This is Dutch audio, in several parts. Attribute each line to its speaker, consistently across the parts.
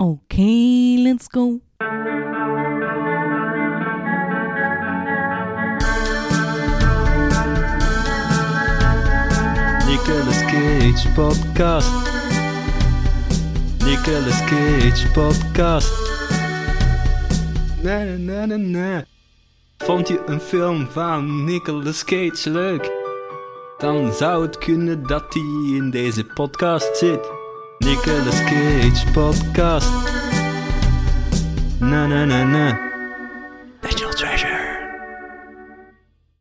Speaker 1: Okay, let's go.
Speaker 2: Nicolas Cage podcast. Nicolas Cage podcast. Na na na na. Vond je een film van Nicolas Cage leuk? Dan zou het kunnen dat hij in deze podcast zit. Nicolas Cage podcast. Na na na na. National Treasure.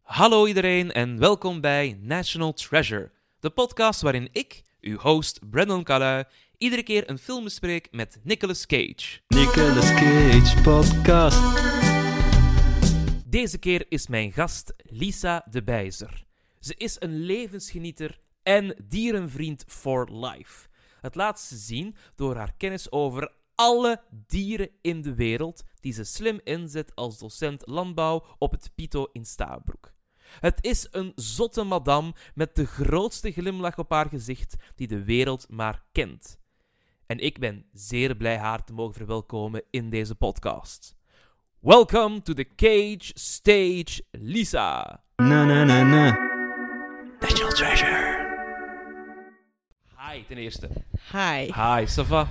Speaker 3: Hallo iedereen en welkom bij National Treasure, de podcast waarin ik, uw host Brandon Calui, iedere keer een film bespreek met Nicolas Cage.
Speaker 2: Nicolas Cage podcast.
Speaker 3: Deze keer is mijn gast Lisa de Bijzer. Ze is een levensgenieter en dierenvriend for life. Het laat ze zien door haar kennis over alle dieren in de wereld die ze slim inzet als docent landbouw op het Pito in Stabroek. Het is een zotte madame met de grootste glimlach op haar gezicht die de wereld maar kent. En ik ben zeer blij haar te mogen verwelkomen in deze podcast. Welcome to the Cage Stage, Lisa.
Speaker 2: Na na na na. National Treasure.
Speaker 3: Hi, ten eerste.
Speaker 1: Hi.
Speaker 3: Hi, Sava.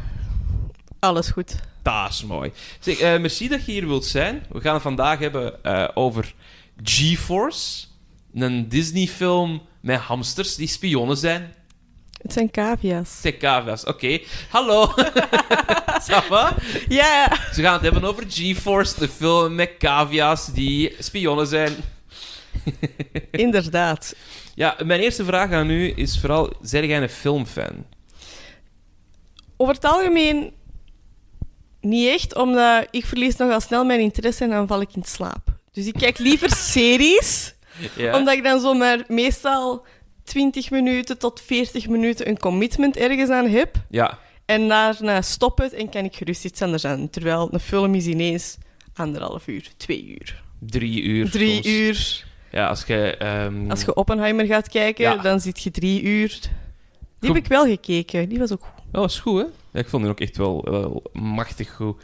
Speaker 1: Alles goed.
Speaker 3: Dat is mooi. Zeg, eh, merci dat je hier wilt zijn. We gaan het vandaag hebben eh, over GeForce. Een Disney-film met hamsters die spionnen zijn.
Speaker 1: Het zijn cavia's.
Speaker 3: Zeg cavia's, oké. Hallo. Sava.
Speaker 1: Ja,
Speaker 3: Ze gaan het hebben over GeForce, de film met cavia's die spionnen zijn.
Speaker 1: inderdaad.
Speaker 3: Ja, mijn eerste vraag aan u is vooral, zijn jij een filmfan?
Speaker 1: Over het algemeen niet echt, omdat ik verlies nogal snel mijn interesse en dan val ik in slaap. Dus ik kijk liever series,
Speaker 3: Ja?
Speaker 1: omdat ik dan zomaar meestal 20 minuten tot 40 minuten een commitment ergens aan heb.
Speaker 3: Ja.
Speaker 1: En daarna stop het en kan ik gerust iets anders aan. Terwijl een film is ineens anderhalf uur, twee uur,
Speaker 3: Drie uur.
Speaker 1: drie
Speaker 3: soms.
Speaker 1: uur.
Speaker 3: Ja, als je... ehm,
Speaker 1: Als je Oppenheimer gaat kijken,
Speaker 3: Ja.
Speaker 1: dan zit je drie uur. Die heb ik wel gekeken. Die was ook goed.
Speaker 3: Dat was goed, hè? Ja, ik vond die ook echt wel, wel machtig goed.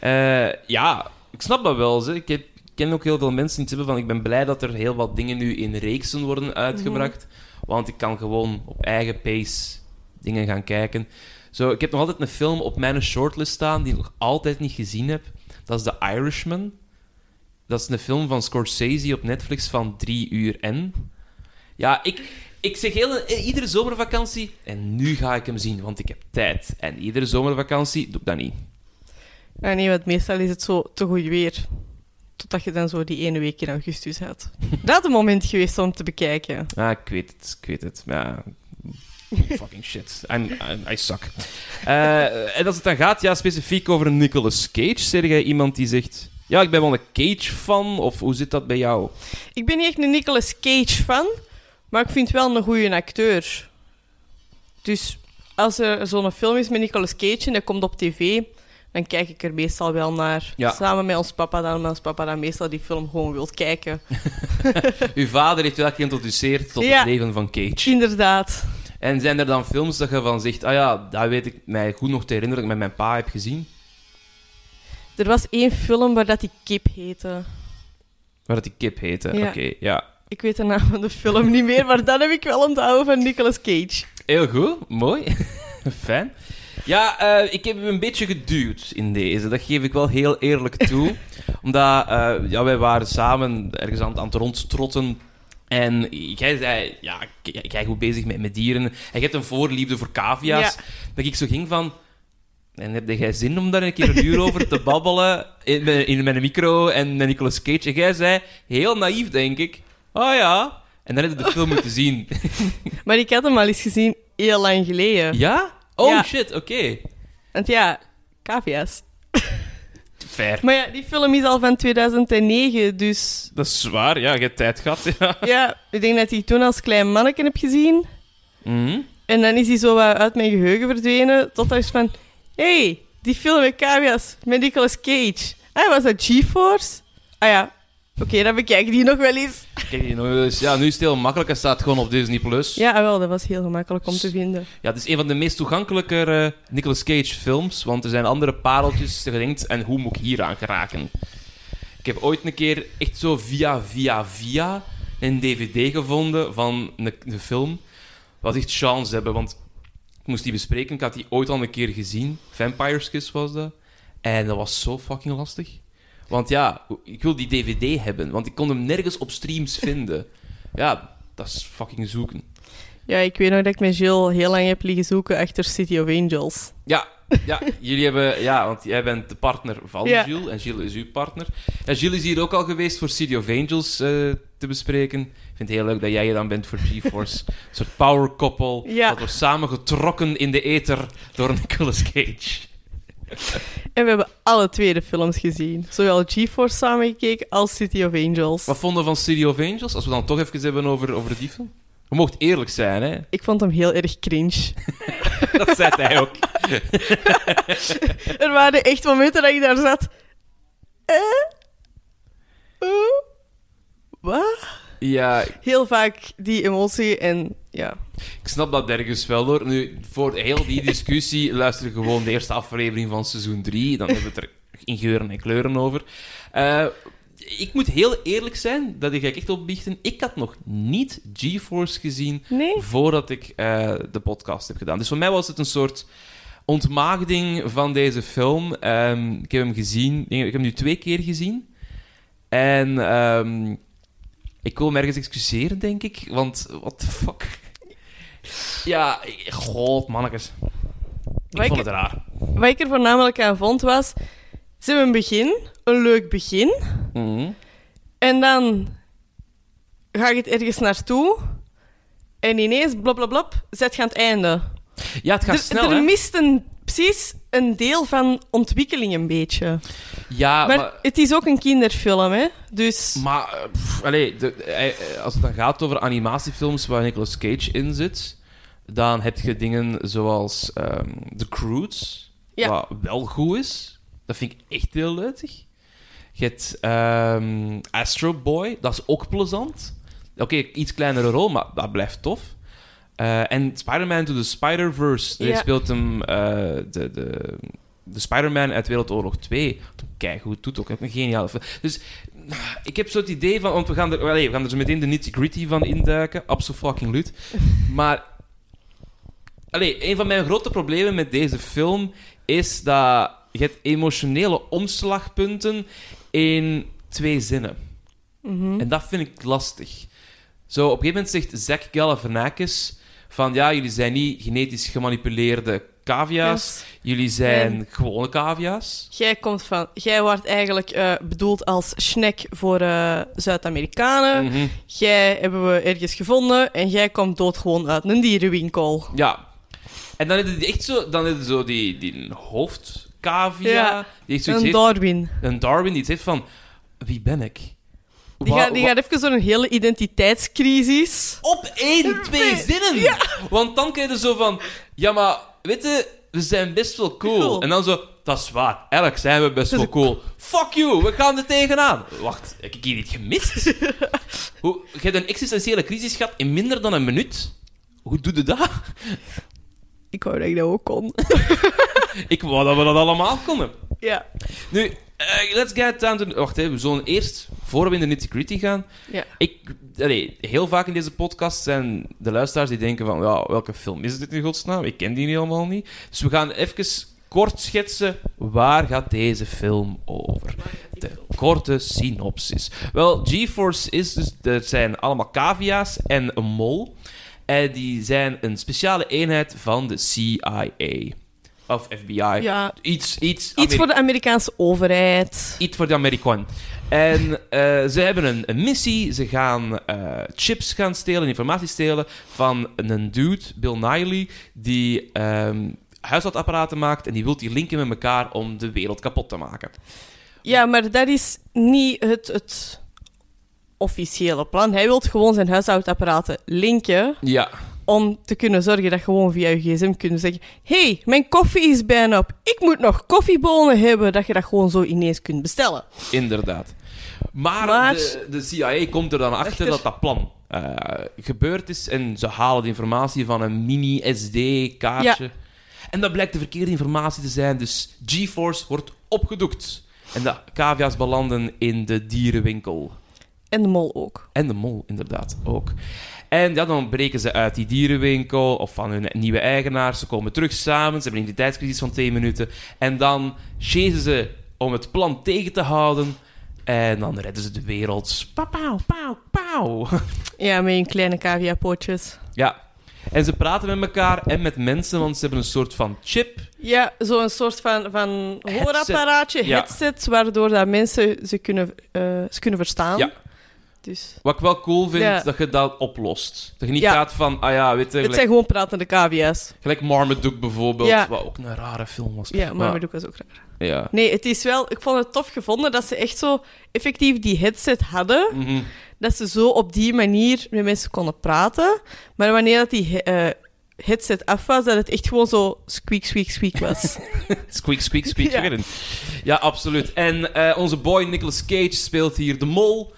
Speaker 3: Eh, ja, ik snap dat wel. Ik, ken ook heel veel mensen die het hebben van... Ik ben blij dat er heel wat dingen nu in reeksen worden uitgebracht. Want ik kan gewoon op eigen pace dingen gaan kijken. Zo, ik heb nog altijd een film op mijn shortlist staan die ik nog altijd niet gezien heb. Dat is The Irishman. Dat is een film van Scorsese op Netflix van drie uur en... Ja, ik, ik zeg heel, eh, iedere zomervakantie... En nu ga ik hem zien, want ik heb tijd. En iedere zomervakantie doe ik dat niet.
Speaker 1: Ah, nee, want meestal is het zo te goed weer. Totdat je dan zo die ene week in augustus had. Dat is het moment geweest om te bekijken.
Speaker 3: Ah, ik weet het, ik weet het. Ja, fucking shit. I'm, I'm- I suck. Eh, en als het dan gaat, ja, specifiek over Nicolas Cage, zeg jij iemand die zegt... Ja, ik ben wel een Cage-fan, of hoe zit dat bij jou?
Speaker 1: Ik ben niet echt een Nicolas Cage fan, maar ik vind wel een goede acteur. Dus als er zo'n film is met Nicolas Cage en dat komt op tv, dan kijk ik er meestal wel naar.
Speaker 3: Ja.
Speaker 1: Samen met ons papa, dan omdat ons papa dan meestal die film gewoon wil kijken.
Speaker 3: Uw vader heeft wel geïntroduceerd tot
Speaker 1: Ja.
Speaker 3: het leven van Cage.
Speaker 1: Inderdaad.
Speaker 3: En zijn er dan films dat je van zegt... Ah ja, dat weet ik mij goed nog te herinneren dat ik met mijn pa heb gezien.
Speaker 1: Er was één film waar dat die Kip heette.
Speaker 3: Waar dat die kip heette.
Speaker 1: Ja.
Speaker 3: Oké, ja.
Speaker 1: Ik weet de naam van de film niet meer, maar dat heb ik wel onthouden van Nicolas Cage.
Speaker 3: Heel goed, mooi. Fijn. Ja, eh, ik heb u een beetje geduwd in deze. Dat geef ik wel heel eerlijk toe. Omdat eh, ja, wij waren samen ergens aan, aan het rondstrotten. En jij zei, ja, jij goed bezig met, met dieren. En je hebt een voorliefde voor cavia's.
Speaker 1: Ja.
Speaker 3: Dat ik zo ging van... En heb jij zin om daar een keer een uur over te babbelen in, mijn- in mijn micro en met Nicolas Cage? En jij zei, heel naïef denk ik, oh ja. En dan heb je de film moeten zien.
Speaker 1: Maar ik had hem al eens gezien heel lang geleden.
Speaker 3: Ja? Oh
Speaker 1: Ja.
Speaker 3: shit, oké.
Speaker 1: Want ja, cavia's.
Speaker 3: Fair.
Speaker 1: Maar ja, die film is al van 2009, dus
Speaker 3: Dat is zwaar, ja, je hebt tijd gehad. Ja.
Speaker 1: ja, ik denk dat ik die toen als klein manneke heb gezien.
Speaker 3: Mhm.
Speaker 1: En dan is hij zo wat uit mijn geheugen verdwenen, tot is van... hey, die film met cavia's, met Nicolas Cage. Ah, was dat GeForce? Ah ja, oké, dan bekijk ik die nog wel eens.
Speaker 3: kijk die nog eens. Ja, nu is het heel makkelijk. Hij staat gewoon op Disney+. Plus.
Speaker 1: Ja, wel, dat was heel gemakkelijk om te vinden.
Speaker 3: Ja, het is een van de meest toegankelijke eh, Nicolas Cage films, want er zijn andere pareltjes gedenkt en hoe moet ik hier aan geraken? Ik heb ooit een keer echt zo via, via, via een dvd gevonden van een, een film. Wat echt chance hebben, want moest die bespreken. Ik had die ooit al een keer gezien. Vampire's Kiss was dat. En dat was zo fucking lastig. Want ja, ik wil die dvd hebben, want ik kon hem nergens op streams vinden. Ja, dat is fucking zoeken.
Speaker 1: Ja, ik weet nog dat ik met Jill heel lang heb liggen zoeken achter City of Angels.
Speaker 3: Ja, ja, jullie hebben... Ja, want jij bent de partner van
Speaker 1: Ja.
Speaker 3: Gilles en Gilles is uw partner. En Gilles is hier ook al geweest voor City of Angels eh, te bespreken. Ik vind het heel leuk dat jij hier dan bent voor GeForce. Een soort power couple.
Speaker 1: Ja.
Speaker 3: Dat wordt samen getrokken in de ether door Nicolas Cage.
Speaker 1: En we hebben alle twee de films gezien. Zowel GeForce samengekeken als City of Angels.
Speaker 3: Wat vonden we van City of Angels? Als we dan toch even hebben over, over die film. Je mocht eerlijk zijn, hè?
Speaker 1: Ik vond hem heel erg cringe.
Speaker 3: Dat zei hij ook.
Speaker 1: er waren echt momenten dat ik daar zat. Eh? Eh? Wat?
Speaker 3: Ja,
Speaker 1: Heel vaak die emotie en ja.
Speaker 3: Ik snap dat ergens wel hoor. Nu, voor heel die discussie luister gewoon de eerste aflevering van seizoen 3. Dan hebben we het er in geuren en kleuren over. Eh, ik moet heel eerlijk zijn, dat ga ik echt opbiechten. Ik had nog niet GeForce gezien
Speaker 1: Nee?
Speaker 3: voordat ik eh, de podcast heb gedaan. Dus voor mij was het een soort ontmaagding van deze film. Ehm, ik heb hem gezien, ik heb hem nu twee keer gezien. En ehm, ik wil me ergens excuseren, denk ik. Want, what the fuck? Ja, ik- god, mannetjes. Ik vond
Speaker 1: ik-
Speaker 3: het raar.
Speaker 1: Wat ik er voornamelijk aan vond was... Ze hebben een begin, een leuk begin.
Speaker 3: Mhm.
Speaker 1: En dan ga je het ergens naartoe. En ineens, blablabla, zet je aan het einde.
Speaker 3: Ja, het gaat
Speaker 1: Er,
Speaker 3: snel,
Speaker 1: er
Speaker 3: hè?
Speaker 1: mist een, precies een deel van ontwikkeling een beetje.
Speaker 3: Ja,
Speaker 1: maar,
Speaker 3: maar...
Speaker 1: het is ook een kinderfilm, hè. Dus...
Speaker 3: Maar, eh, pff, de, eh, eh, als het dan gaat over animatiefilms waar Nicolas Cage in zit, dan heb je dingen zoals ehm The Croods,
Speaker 1: Ja.
Speaker 3: wat wel goed is. Dat vind ik echt heel leuk. Je hebt ehm, Astro Boy, dat is ook plezant. Oké, iets kleinere rol, maar dat blijft tof. Eh, en Spider-Man to the Spider-Verse,
Speaker 1: Ja.
Speaker 3: speelt hem eh, de, de, de Spider-Man uit Wereldoorlog 2. Kijk hoe het doet ook. Een geniale film. Dus ik heb zo het idee van, want we gaan er, we gaan er zo meteen de nitty-gritty van induiken. Absoluut. Maar, allee, een van mijn grote problemen met deze film is dat je hebt emotionele omslagpunten in twee zinnen.
Speaker 1: Mhm.
Speaker 3: En dat vind ik lastig. Zo, op een gegeven moment zegt Zack Galifianakis van, ja, jullie zijn niet genetisch gemanipuleerde cavia's,
Speaker 1: Yes.
Speaker 3: jullie zijn gewone cavia's.
Speaker 1: Jij komt van... Jij wordt eigenlijk eh, bedoeld als snack voor eh, Zuid-Amerikanen.
Speaker 3: Mhm.
Speaker 1: Jij hebben we ergens gevonden en jij komt doodgewoon uit een dierenwinkel.
Speaker 3: Ja. En dan is het echt zo, dan is het zo die, die hoofdcavia,
Speaker 1: Ja.
Speaker 3: die echt zoiets
Speaker 1: Een
Speaker 3: heeft,
Speaker 1: Darwin.
Speaker 3: een Darwin, die heeft van, wie ben ik?
Speaker 1: Die, gaat, die gaat even een hele identiteitscrisis.
Speaker 3: Op één, twee zinnen! Want dan krijg je zo van, ja, maar, weet je, we zijn best wel cool.
Speaker 1: Cool.
Speaker 3: En dan zo, dat is waar, eigenlijk zijn we best wel cool. Fuck you, we gaan er tegenaan. Wacht, heb ik hier niet gemist? Hoe, je hebt een existentiële crisis gehad in minder dan een minuut. Hoe doe je dat?
Speaker 1: Ik wou dat ik dat ook kon.
Speaker 3: Ik wou dat we dat allemaal konden.
Speaker 1: ja.
Speaker 3: Nu, eh, let's get down to... Wacht, hè, we zullen eerst, voor we in de nitty-gritty gaan...
Speaker 1: ja.
Speaker 3: Ik, allee, heel vaak in deze podcast zijn de luisteraars die denken van... Ja, welke film is dit in godsnaam? Ik ken die helemaal niet. Dus we gaan even kort schetsen... Waar gaat deze film over? De korte synopsis. Wel, GeForce is dus... Er zijn allemaal cavia's en een mol. En die zijn een speciale eenheid van de CIA. Of FBI.
Speaker 1: ja.
Speaker 3: Iets, iets,
Speaker 1: Iets voor de Amerikaanse overheid.
Speaker 3: Iets voor de Amerikaan. En eh, ze hebben een, een missie. Ze gaan eh, chips gaan stelen, informatie stelen van een dude, Bill Niley, die ehm huishoudapparaten maakt en die wil die linken met elkaar om de wereld kapot te maken.
Speaker 1: Ja, maar dat is niet het, het officiële plan. Hij wil gewoon zijn huishoudapparaten linken
Speaker 3: Ja,
Speaker 1: om te kunnen zorgen dat gewoon via je gsm kunnen zeggen hey, mijn koffie is bijna op. Ik moet nog koffiebonen hebben. Dat je dat gewoon zo ineens kunt bestellen.
Speaker 3: inderdaad. Maar,
Speaker 1: Maar-
Speaker 3: De, de CIA komt er dan achter
Speaker 1: Achter.
Speaker 3: dat dat plan eh, gebeurd is. En ze halen de informatie van een mini-SD-kaartje. En dat blijkt de verkeerde informatie te zijn. Dus GeForce wordt opgedoekt. En de cavia's belanden in de dierenwinkel.
Speaker 1: En de mol ook.
Speaker 3: En de mol, inderdaad, ook. En ja, dan breken ze uit die dierenwinkel of van hun nieuwe eigenaars. Ze komen terug samen, ze hebben een identiteitscrisis van twee minuten. En dan chasen ze om het plan tegen te houden. En dan redden ze de wereld. Pauw, pauw, pauw, pauw.
Speaker 1: Ja, met hun kleine cavia-pootjes.
Speaker 3: Ja. En ze praten met elkaar en met mensen, want ze hebben een soort van chip.
Speaker 1: Ja, zo'n soort van, van
Speaker 3: Headset.
Speaker 1: hoorapparaatje,
Speaker 3: Ja.
Speaker 1: headset, waardoor dat mensen ze kunnen, eh, ze kunnen verstaan.
Speaker 3: Ja.
Speaker 1: Dus
Speaker 3: Wat ik wel cool vind,
Speaker 1: Ja.
Speaker 3: dat je dat oplost. Dat je niet
Speaker 1: Ja.
Speaker 3: gaat van, ah ja, weet je,
Speaker 1: het
Speaker 3: gelijk,
Speaker 1: zijn gewoon pratende cavia's.
Speaker 3: gelijk Marmaduke bijvoorbeeld,
Speaker 1: Ja.
Speaker 3: wat ook een rare film was.
Speaker 1: Ja, maar dat was ook raar.
Speaker 3: Ja.
Speaker 1: Nee, het is wel... Ik vond het tof gevonden dat ze echt zo effectief die headset hadden.
Speaker 3: Mhm.
Speaker 1: Dat ze zo op die manier met mensen konden praten. Maar wanneer dat die eh, headset af was, dat het echt gewoon zo squeak, squeak, squeak was.
Speaker 3: Squeak, squeak, squeak.
Speaker 1: Ja.
Speaker 3: Ja, ja absoluut. En eh, onze boy Nicolas Cage speelt hier de mol.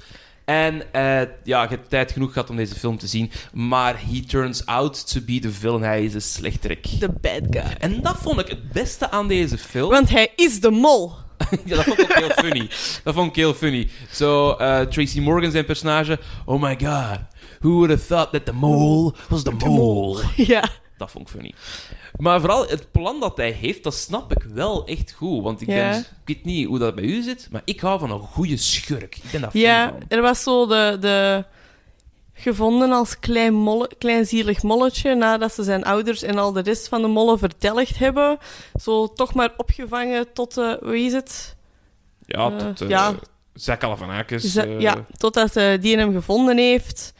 Speaker 3: En eh, ja, je hebt tijd genoeg gehad om deze film te zien. Maar he turns out to be the villain. Hij is een slechterik.
Speaker 1: De bad guy.
Speaker 3: En dat vond ik het beste aan deze film.
Speaker 1: Want hij is de mol.
Speaker 3: ja, dat vond ik ook heel funny. Dat vond ik heel funny. Zo, eh, Tracy Morgan, zijn personage. Oh my god. Who would have thought that the mole was the mole?
Speaker 1: Ja.
Speaker 3: Dat vond ik funny. Maar vooral het plan dat hij heeft, dat snap ik wel echt goed. Want ik,
Speaker 1: Ja.
Speaker 3: ben, ik weet niet hoe dat bij u zit, maar ik hou van een goede schurk. Ik ben fan
Speaker 1: Ja,
Speaker 3: van.
Speaker 1: er was zo de, de gevonden als klein, molle, klein zielig molletje nadat ze zijn ouders en al de rest van de mollen vertelgd hebben. Zo toch maar opgevangen tot, eh wie is het?
Speaker 3: Ja,
Speaker 1: Eh,
Speaker 3: tot uh,
Speaker 1: ja. Ze-
Speaker 3: eh,
Speaker 1: ja, totdat eh, die hem gevonden heeft.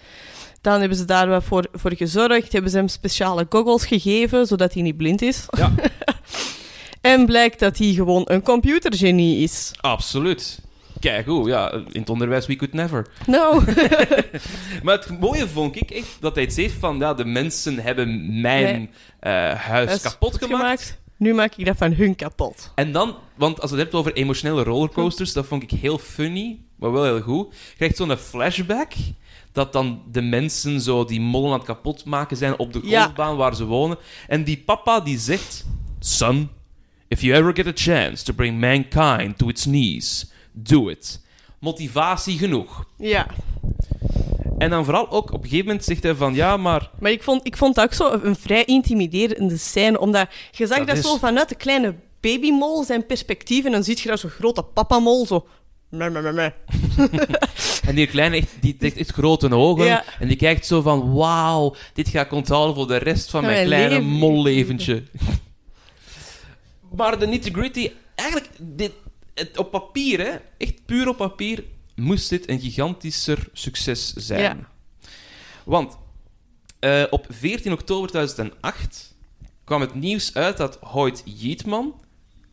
Speaker 1: Dan hebben ze daar wat voor, voor gezorgd, hebben ze hem speciale goggles gegeven, zodat hij niet blind is.
Speaker 3: Ja.
Speaker 1: en blijkt dat hij gewoon een computergenie is.
Speaker 3: Absoluut. Kijk, hoe, ja, in het onderwijs we could never.
Speaker 1: Nou,
Speaker 3: Maar het mooie vond ik echt dat hij het zegt van, ja, de mensen hebben mijn
Speaker 1: Nee.
Speaker 3: eh, huis kapot gemaakt.
Speaker 1: Nu maak ik dat van hun kapot.
Speaker 3: En dan, want als je het hebt over emotionele rollercoasters, dat vond ik heel funny, maar wel heel goed. Je krijgt zo'n flashback dat dan de mensen zo die mollen aan het kapot maken zijn op de
Speaker 1: Ja.
Speaker 3: golfbaan waar ze wonen. En die papa die zegt: Son, if you ever get a chance to bring mankind to its knees, do it. Motivatie genoeg.
Speaker 1: Ja.
Speaker 3: En dan vooral ook op een gegeven moment zegt hij van ja, maar
Speaker 1: Maar ik vond, ik vond dat ook zo een vrij intimiderende scène, omdat je zag
Speaker 3: Dat
Speaker 1: dat,
Speaker 3: is-
Speaker 1: zo vanuit de kleine babymol zijn perspectief en dan zie je daar zo'n grote papamol zo... Meh, meh, meh, meh.
Speaker 3: En die kleine, die heeft echt grote ogen.
Speaker 1: Ja.
Speaker 3: En die kijkt zo van, wauw, dit ga ik onthouden voor de rest van mijn
Speaker 1: mijn
Speaker 3: kleine
Speaker 1: leven.
Speaker 3: molleventje. maar de nitty-gritty, eigenlijk, dit, het, op papier, hè, echt puur op papier, moest dit een gigantischer succes zijn.
Speaker 1: Ja.
Speaker 3: Want eh, op 14 oktober 2008 kwam het nieuws uit dat Hoyt Yeatman,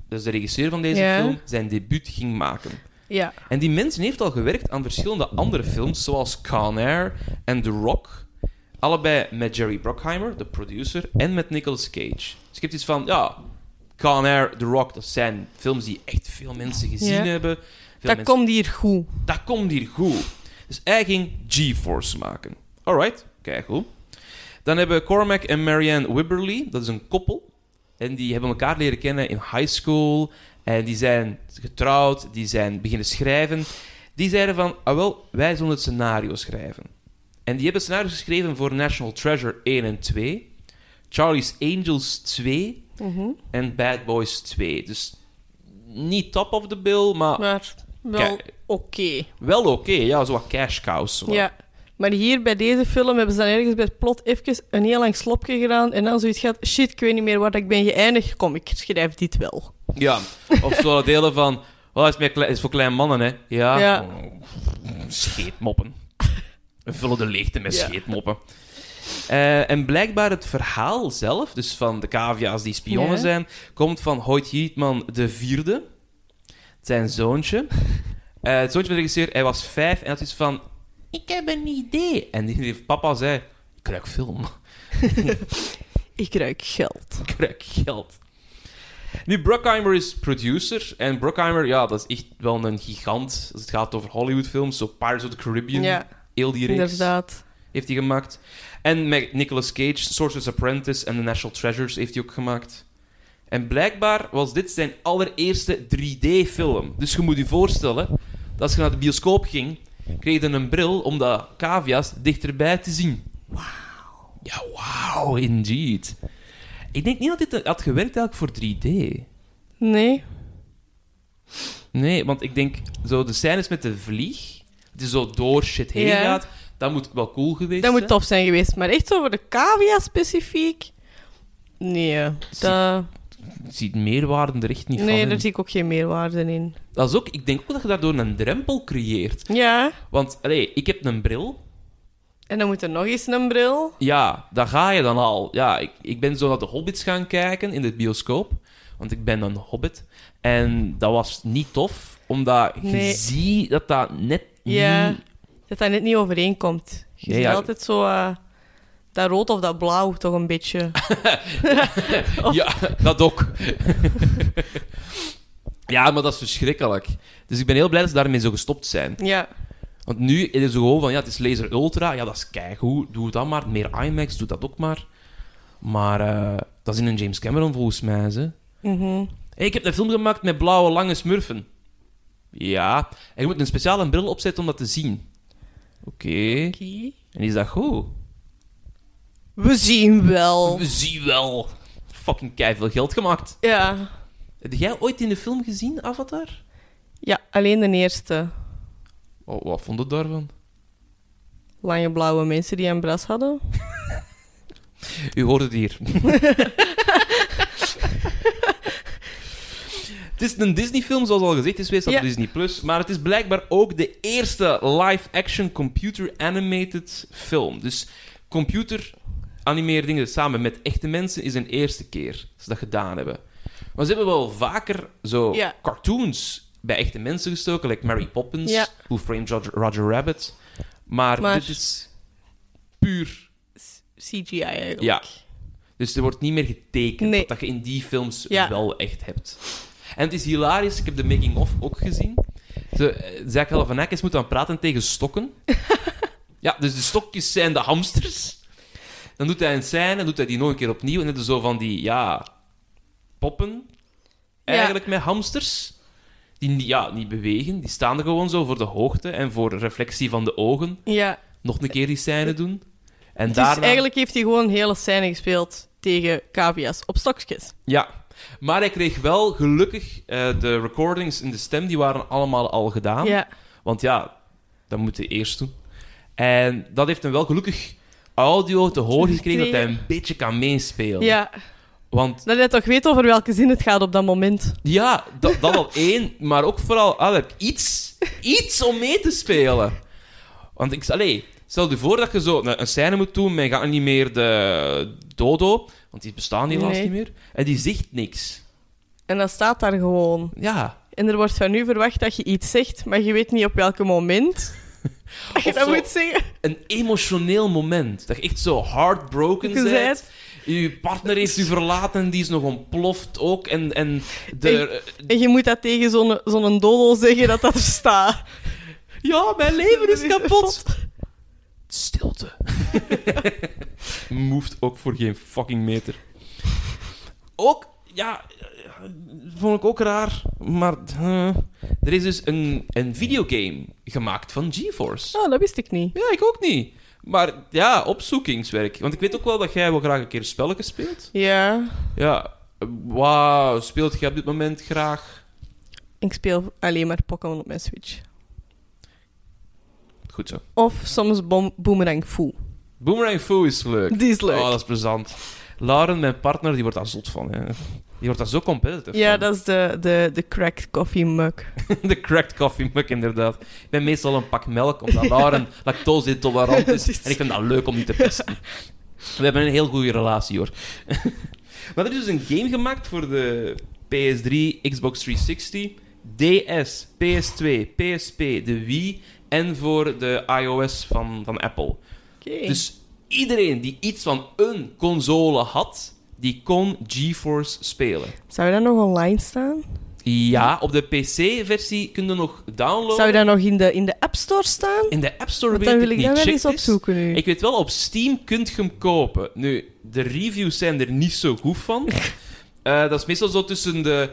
Speaker 3: dus de regisseur van deze
Speaker 1: Ja.
Speaker 3: film, zijn debuut ging maken.
Speaker 1: Ja.
Speaker 3: En die mensen heeft al gewerkt aan verschillende andere films, zoals Con Air en The Rock. Allebei met Jerry Bruckheimer, de producer, en met Nicolas Cage. Dus ik heb iets van, ja, Con Air, The Rock, dat zijn films die echt veel mensen gezien
Speaker 1: Ja.
Speaker 3: hebben. Veel
Speaker 1: Dat
Speaker 3: mensen-
Speaker 1: komt hier goed.
Speaker 3: dat komt hier goed. Dus hij ging GeForce maken. Alright, kijk goed. Dan hebben Cormac en Marianne Wibberley, dat is een koppel. En die hebben elkaar leren kennen in high school. En die zijn getrouwd, die zijn beginnen schrijven. Die zeiden van, ah wel, wij zullen het scenario schrijven. En die hebben scenario's geschreven voor National Treasure 1 en 2. Charlie's Angels 2
Speaker 1: Mhm.
Speaker 3: en Bad Boys 2. Dus niet top of the bill, maar
Speaker 1: Maar wel oké.
Speaker 3: wel oké. ja, zo wat cash cows. zo.
Speaker 1: Ja. Maar hier bij deze film hebben ze dan ergens bij het plot even een heel lang slopje gedaan en dan zoiets gaat, shit, ik weet niet meer waar ik ben geëindigd. Kom, ik schrijf dit wel.
Speaker 3: Ja, of zo delen van... Oh, het is, meer is voor kleine mannen, hè. Ja.
Speaker 1: Ja.
Speaker 3: Scheetmoppen. We vullen de leegte met
Speaker 1: Ja.
Speaker 3: scheetmoppen. Eh, en blijkbaar het verhaal zelf, dus van de cavia's die spionnen
Speaker 1: Ja.
Speaker 3: zijn, komt van Hoyt Yeatman de vierde. Zijn zoontje. Eh, het zoontje van de regisseur, hij was vijf en had iets van... Ik heb een idee. En die papa zei... Ik ruik film.
Speaker 1: Ik ruik geld.
Speaker 3: Ik ruik geld. Nu, Bruckheimer is producer. En Bruckheimer, ja, dat is echt wel een gigant. Als het gaat over Hollywoodfilms. Zo Pirates of the Caribbean.
Speaker 1: Ja,
Speaker 3: heel die reeks
Speaker 1: inderdaad.
Speaker 3: heeft hij gemaakt. En met Nicolas Cage, Sorcerer's Apprentice en The National Treasures heeft hij ook gemaakt. En blijkbaar was dit zijn allereerste 3D-film. Dus je moet je voorstellen, dat als je naar de bioscoop ging, kreeg je een bril om de cavia's dichterbij te zien. Wauw. Ja, wauw, indeed. Ik denk niet dat dit had gewerkt eigenlijk voor 3D.
Speaker 1: Nee.
Speaker 3: Nee, want ik denk, zo de scènes met de vlieg, die zo door shit heen
Speaker 1: Ja.
Speaker 3: gaat, dat moet wel cool geweest
Speaker 1: Dat moet tof zijn geweest. Maar echt over de cavia specifiek? Nee. Dat...
Speaker 3: Je ziet meerwaarde er echt niet van
Speaker 1: Nee, daar zie ik ook geen meerwaarde in.
Speaker 3: Dat is ook, ik denk ook dat je daardoor een drempel creëert.
Speaker 1: Ja.
Speaker 3: Want, allee, ik heb een bril.
Speaker 1: En dan moet er nog eens een bril.
Speaker 3: Ja, daar ga je dan al. Ja, ik, ik ben zo naar de Hobbits gaan kijken in de bioscoop. Want ik ben een hobbit. En dat was niet tof, omdat je ziet dat dat net
Speaker 1: Ja.
Speaker 3: niet...
Speaker 1: Dat dat net niet overeenkomt. Je
Speaker 3: Nee,
Speaker 1: ziet
Speaker 3: ja.
Speaker 1: altijd zo... eh, dat rood of dat blauw toch een beetje.
Speaker 3: Ja, dat ook. ja, maar dat is verschrikkelijk. Dus ik ben heel blij dat ze daarmee zo gestopt zijn.
Speaker 1: Ja.
Speaker 3: Want nu is het zo gewoon van, ja, het is Laser Ultra. Ja, dat is keigoed. Doe dat maar. Meer IMAX, doe dat ook maar. Maar eh, dat is in een James Cameron volgens mij, hè.
Speaker 1: Mhm.
Speaker 3: Hey, ik heb een film gemaakt met blauwe lange smurfen. Ja. En je moet een speciale bril opzetten om dat te zien. Oké.
Speaker 1: Oké.
Speaker 3: En is dat goed?
Speaker 1: We zien wel.
Speaker 3: We zien wel. Fucking veel geld gemaakt.
Speaker 1: Ja.
Speaker 3: Heb jij ooit in de film gezien, Avatar?
Speaker 1: Ja, alleen de eerste.
Speaker 3: Oh, wat vond je daarvan?
Speaker 1: Lange blauwe mensen die een bras hadden.
Speaker 3: U hoort het hier. het is een Disney-film, zoals al gezegd. Het is geweest op
Speaker 1: Ja.
Speaker 3: Disney+. Plus, Maar het is blijkbaar ook de eerste live-action computer-animated film. Dus computer animeren dingen samen met echte mensen is een eerste keer dat ze dat gedaan hebben. Maar ze hebben wel vaker zo
Speaker 1: Ja.
Speaker 3: cartoons bij echte mensen gestoken, like Mary Poppins,
Speaker 1: Ja.
Speaker 3: Who Framed Roger, Roger Rabbit. Maar,
Speaker 1: Maar-
Speaker 3: dit is puur
Speaker 1: CGI eigenlijk.
Speaker 3: ja. Dus er wordt niet meer getekend.
Speaker 1: Nee.
Speaker 3: Wat dat je in die films
Speaker 1: Ja.
Speaker 3: wel echt hebt. En het is hilarisch. Ik heb de making-of ook gezien. Ze eh, zei ik al van, Eyck, eens moeten aan praten tegen stokken. ja, dus de stokjes zijn de hamsters. Dan doet hij een scène, dan doet hij die nog een keer opnieuw. En dan is zo van die, ja, poppen. Eigenlijk met hamsters. Die niet- ja, niet bewegen. Die staan er gewoon zo voor de hoogte en voor reflectie van de ogen.
Speaker 1: Ja.
Speaker 3: Nog een keer die scène doen. En
Speaker 1: Dus
Speaker 3: daarna...
Speaker 1: eigenlijk heeft hij gewoon een hele scène gespeeld tegen cavia's op stokjes.
Speaker 3: Ja, maar hij kreeg wel gelukkig eh, de recordings in de stem, die waren allemaal al gedaan.
Speaker 1: Ja.
Speaker 3: Want ja, dat moet hij eerst doen. En dat heeft hem wel gelukkig audio te horen gekregen dat hij een beetje kan meespelen.
Speaker 1: Ja.
Speaker 3: Want
Speaker 1: Dat hij toch weet over welke zin het gaat op dat moment.
Speaker 3: ja, dat, dat al één, maar ook vooral, ah, heb ik iets, iets om mee te spelen. Want ik, allee, stel je voor dat je zo een, een scène moet doen met gaat niet meer de dodo, want die bestaan helaas
Speaker 1: Nee.
Speaker 3: niet meer, en die zegt niks.
Speaker 1: En dat staat daar gewoon.
Speaker 3: Ja,
Speaker 1: En er wordt van u verwacht dat je iets zegt, maar je weet niet op welk moment. Dat je dat moet zeggen.
Speaker 3: een emotioneel moment. Dat je echt zo heartbroken
Speaker 1: Je
Speaker 3: bent. Je partner heeft u verlaten, die is nog ontploft ook. En, en de,
Speaker 1: En je moet dat tegen zo'n zo'n dodel zeggen dat dat er staat.
Speaker 3: ja, mijn leven is kapot. Stilte. Moeft ook voor geen fucking meter. Ook, ja, vond ik ook raar. Maar eh, er is dus een, een videogame gemaakt van GeForce.
Speaker 1: Oh, dat wist ik niet.
Speaker 3: Ja, ik ook niet. Maar ja, opzoekingswerk. Want ik weet ook wel dat jij wel graag een keer spelletjes speelt.
Speaker 1: Ja,
Speaker 3: Ja, wauw, speelt je op dit moment graag?
Speaker 1: ik speel alleen maar Pokémon op mijn Switch.
Speaker 3: Goed zo.
Speaker 1: Of soms bom Boomerang Fu.
Speaker 3: Boomerang Fu is leuk.
Speaker 1: Die is leuk.
Speaker 3: Oh, dat is plezant. Lauren, mijn partner, die wordt daar zot van. Hè. Die wordt daar zo competitive
Speaker 1: ja,
Speaker 3: van.
Speaker 1: dat is de, de, de cracked coffee mug.
Speaker 3: De cracked coffee mug, inderdaad. Ik ben meestal een pak melk, omdat Lauren lactose-intolerant is. En ik vind dat leuk om die te pesten. We hebben een heel goede relatie, hoor. maar er is dus een game gemaakt voor de PS3, Xbox 360, DS, PS2, PSP, de Wii en voor de iOS van, van Apple. Dus iedereen die iets van een console had, die kon GeForce spelen.
Speaker 1: Zou dat nog online staan?
Speaker 3: Ja, op de PC-versie kun je nog downloaden.
Speaker 1: Zou dat nog in de, in de App Store staan?
Speaker 3: In de App Store weet
Speaker 1: dan
Speaker 3: ik
Speaker 1: wil ik
Speaker 3: niet.
Speaker 1: dat wel eens opzoeken nu.
Speaker 3: Ik weet wel, op Steam kunt je hem kopen. Nu, de reviews zijn er niet zo goed van. Eh, dat is meestal zo tussen de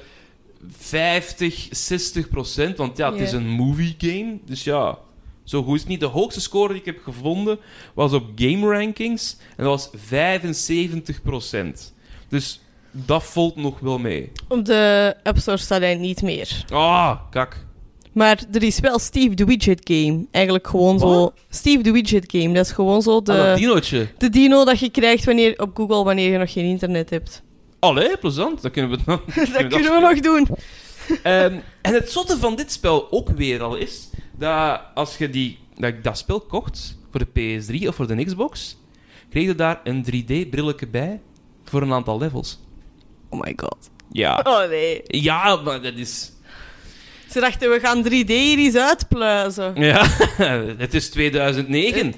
Speaker 3: 50, 60 procent. Want ja, het is een movie game. Dus ja, zo goed is het niet. De hoogste score die ik heb gevonden was op Game Rankings. En dat was 75 procent. Dus dat valt nog wel mee.
Speaker 1: Op de App Store staat hij niet meer.
Speaker 3: Ah, kak.
Speaker 1: Maar er is wel Steve the Widget Game. Eigenlijk gewoon zo... Steve the Widget Game. Dat is gewoon zo de,
Speaker 3: Ah, dat dinootje.
Speaker 1: de dino dat je krijgt wanneer, op Google wanneer je nog geen internet hebt.
Speaker 3: Allee, plezant. Dat kunnen we dan.
Speaker 1: dat kunnen we nog doen.
Speaker 3: Ehm, en het zotte van dit spel ook weer al is dat als je die, dat, dat spel kocht voor de PS3 of voor de Xbox, kreeg je daar een 3D-brilletje bij voor een aantal levels.
Speaker 1: Oh my god.
Speaker 3: Ja.
Speaker 1: Oh nee.
Speaker 3: Ja, maar dat is.
Speaker 1: Ze dachten, we gaan 3D hier eens uitpluizen.
Speaker 3: Ja, het is 2009.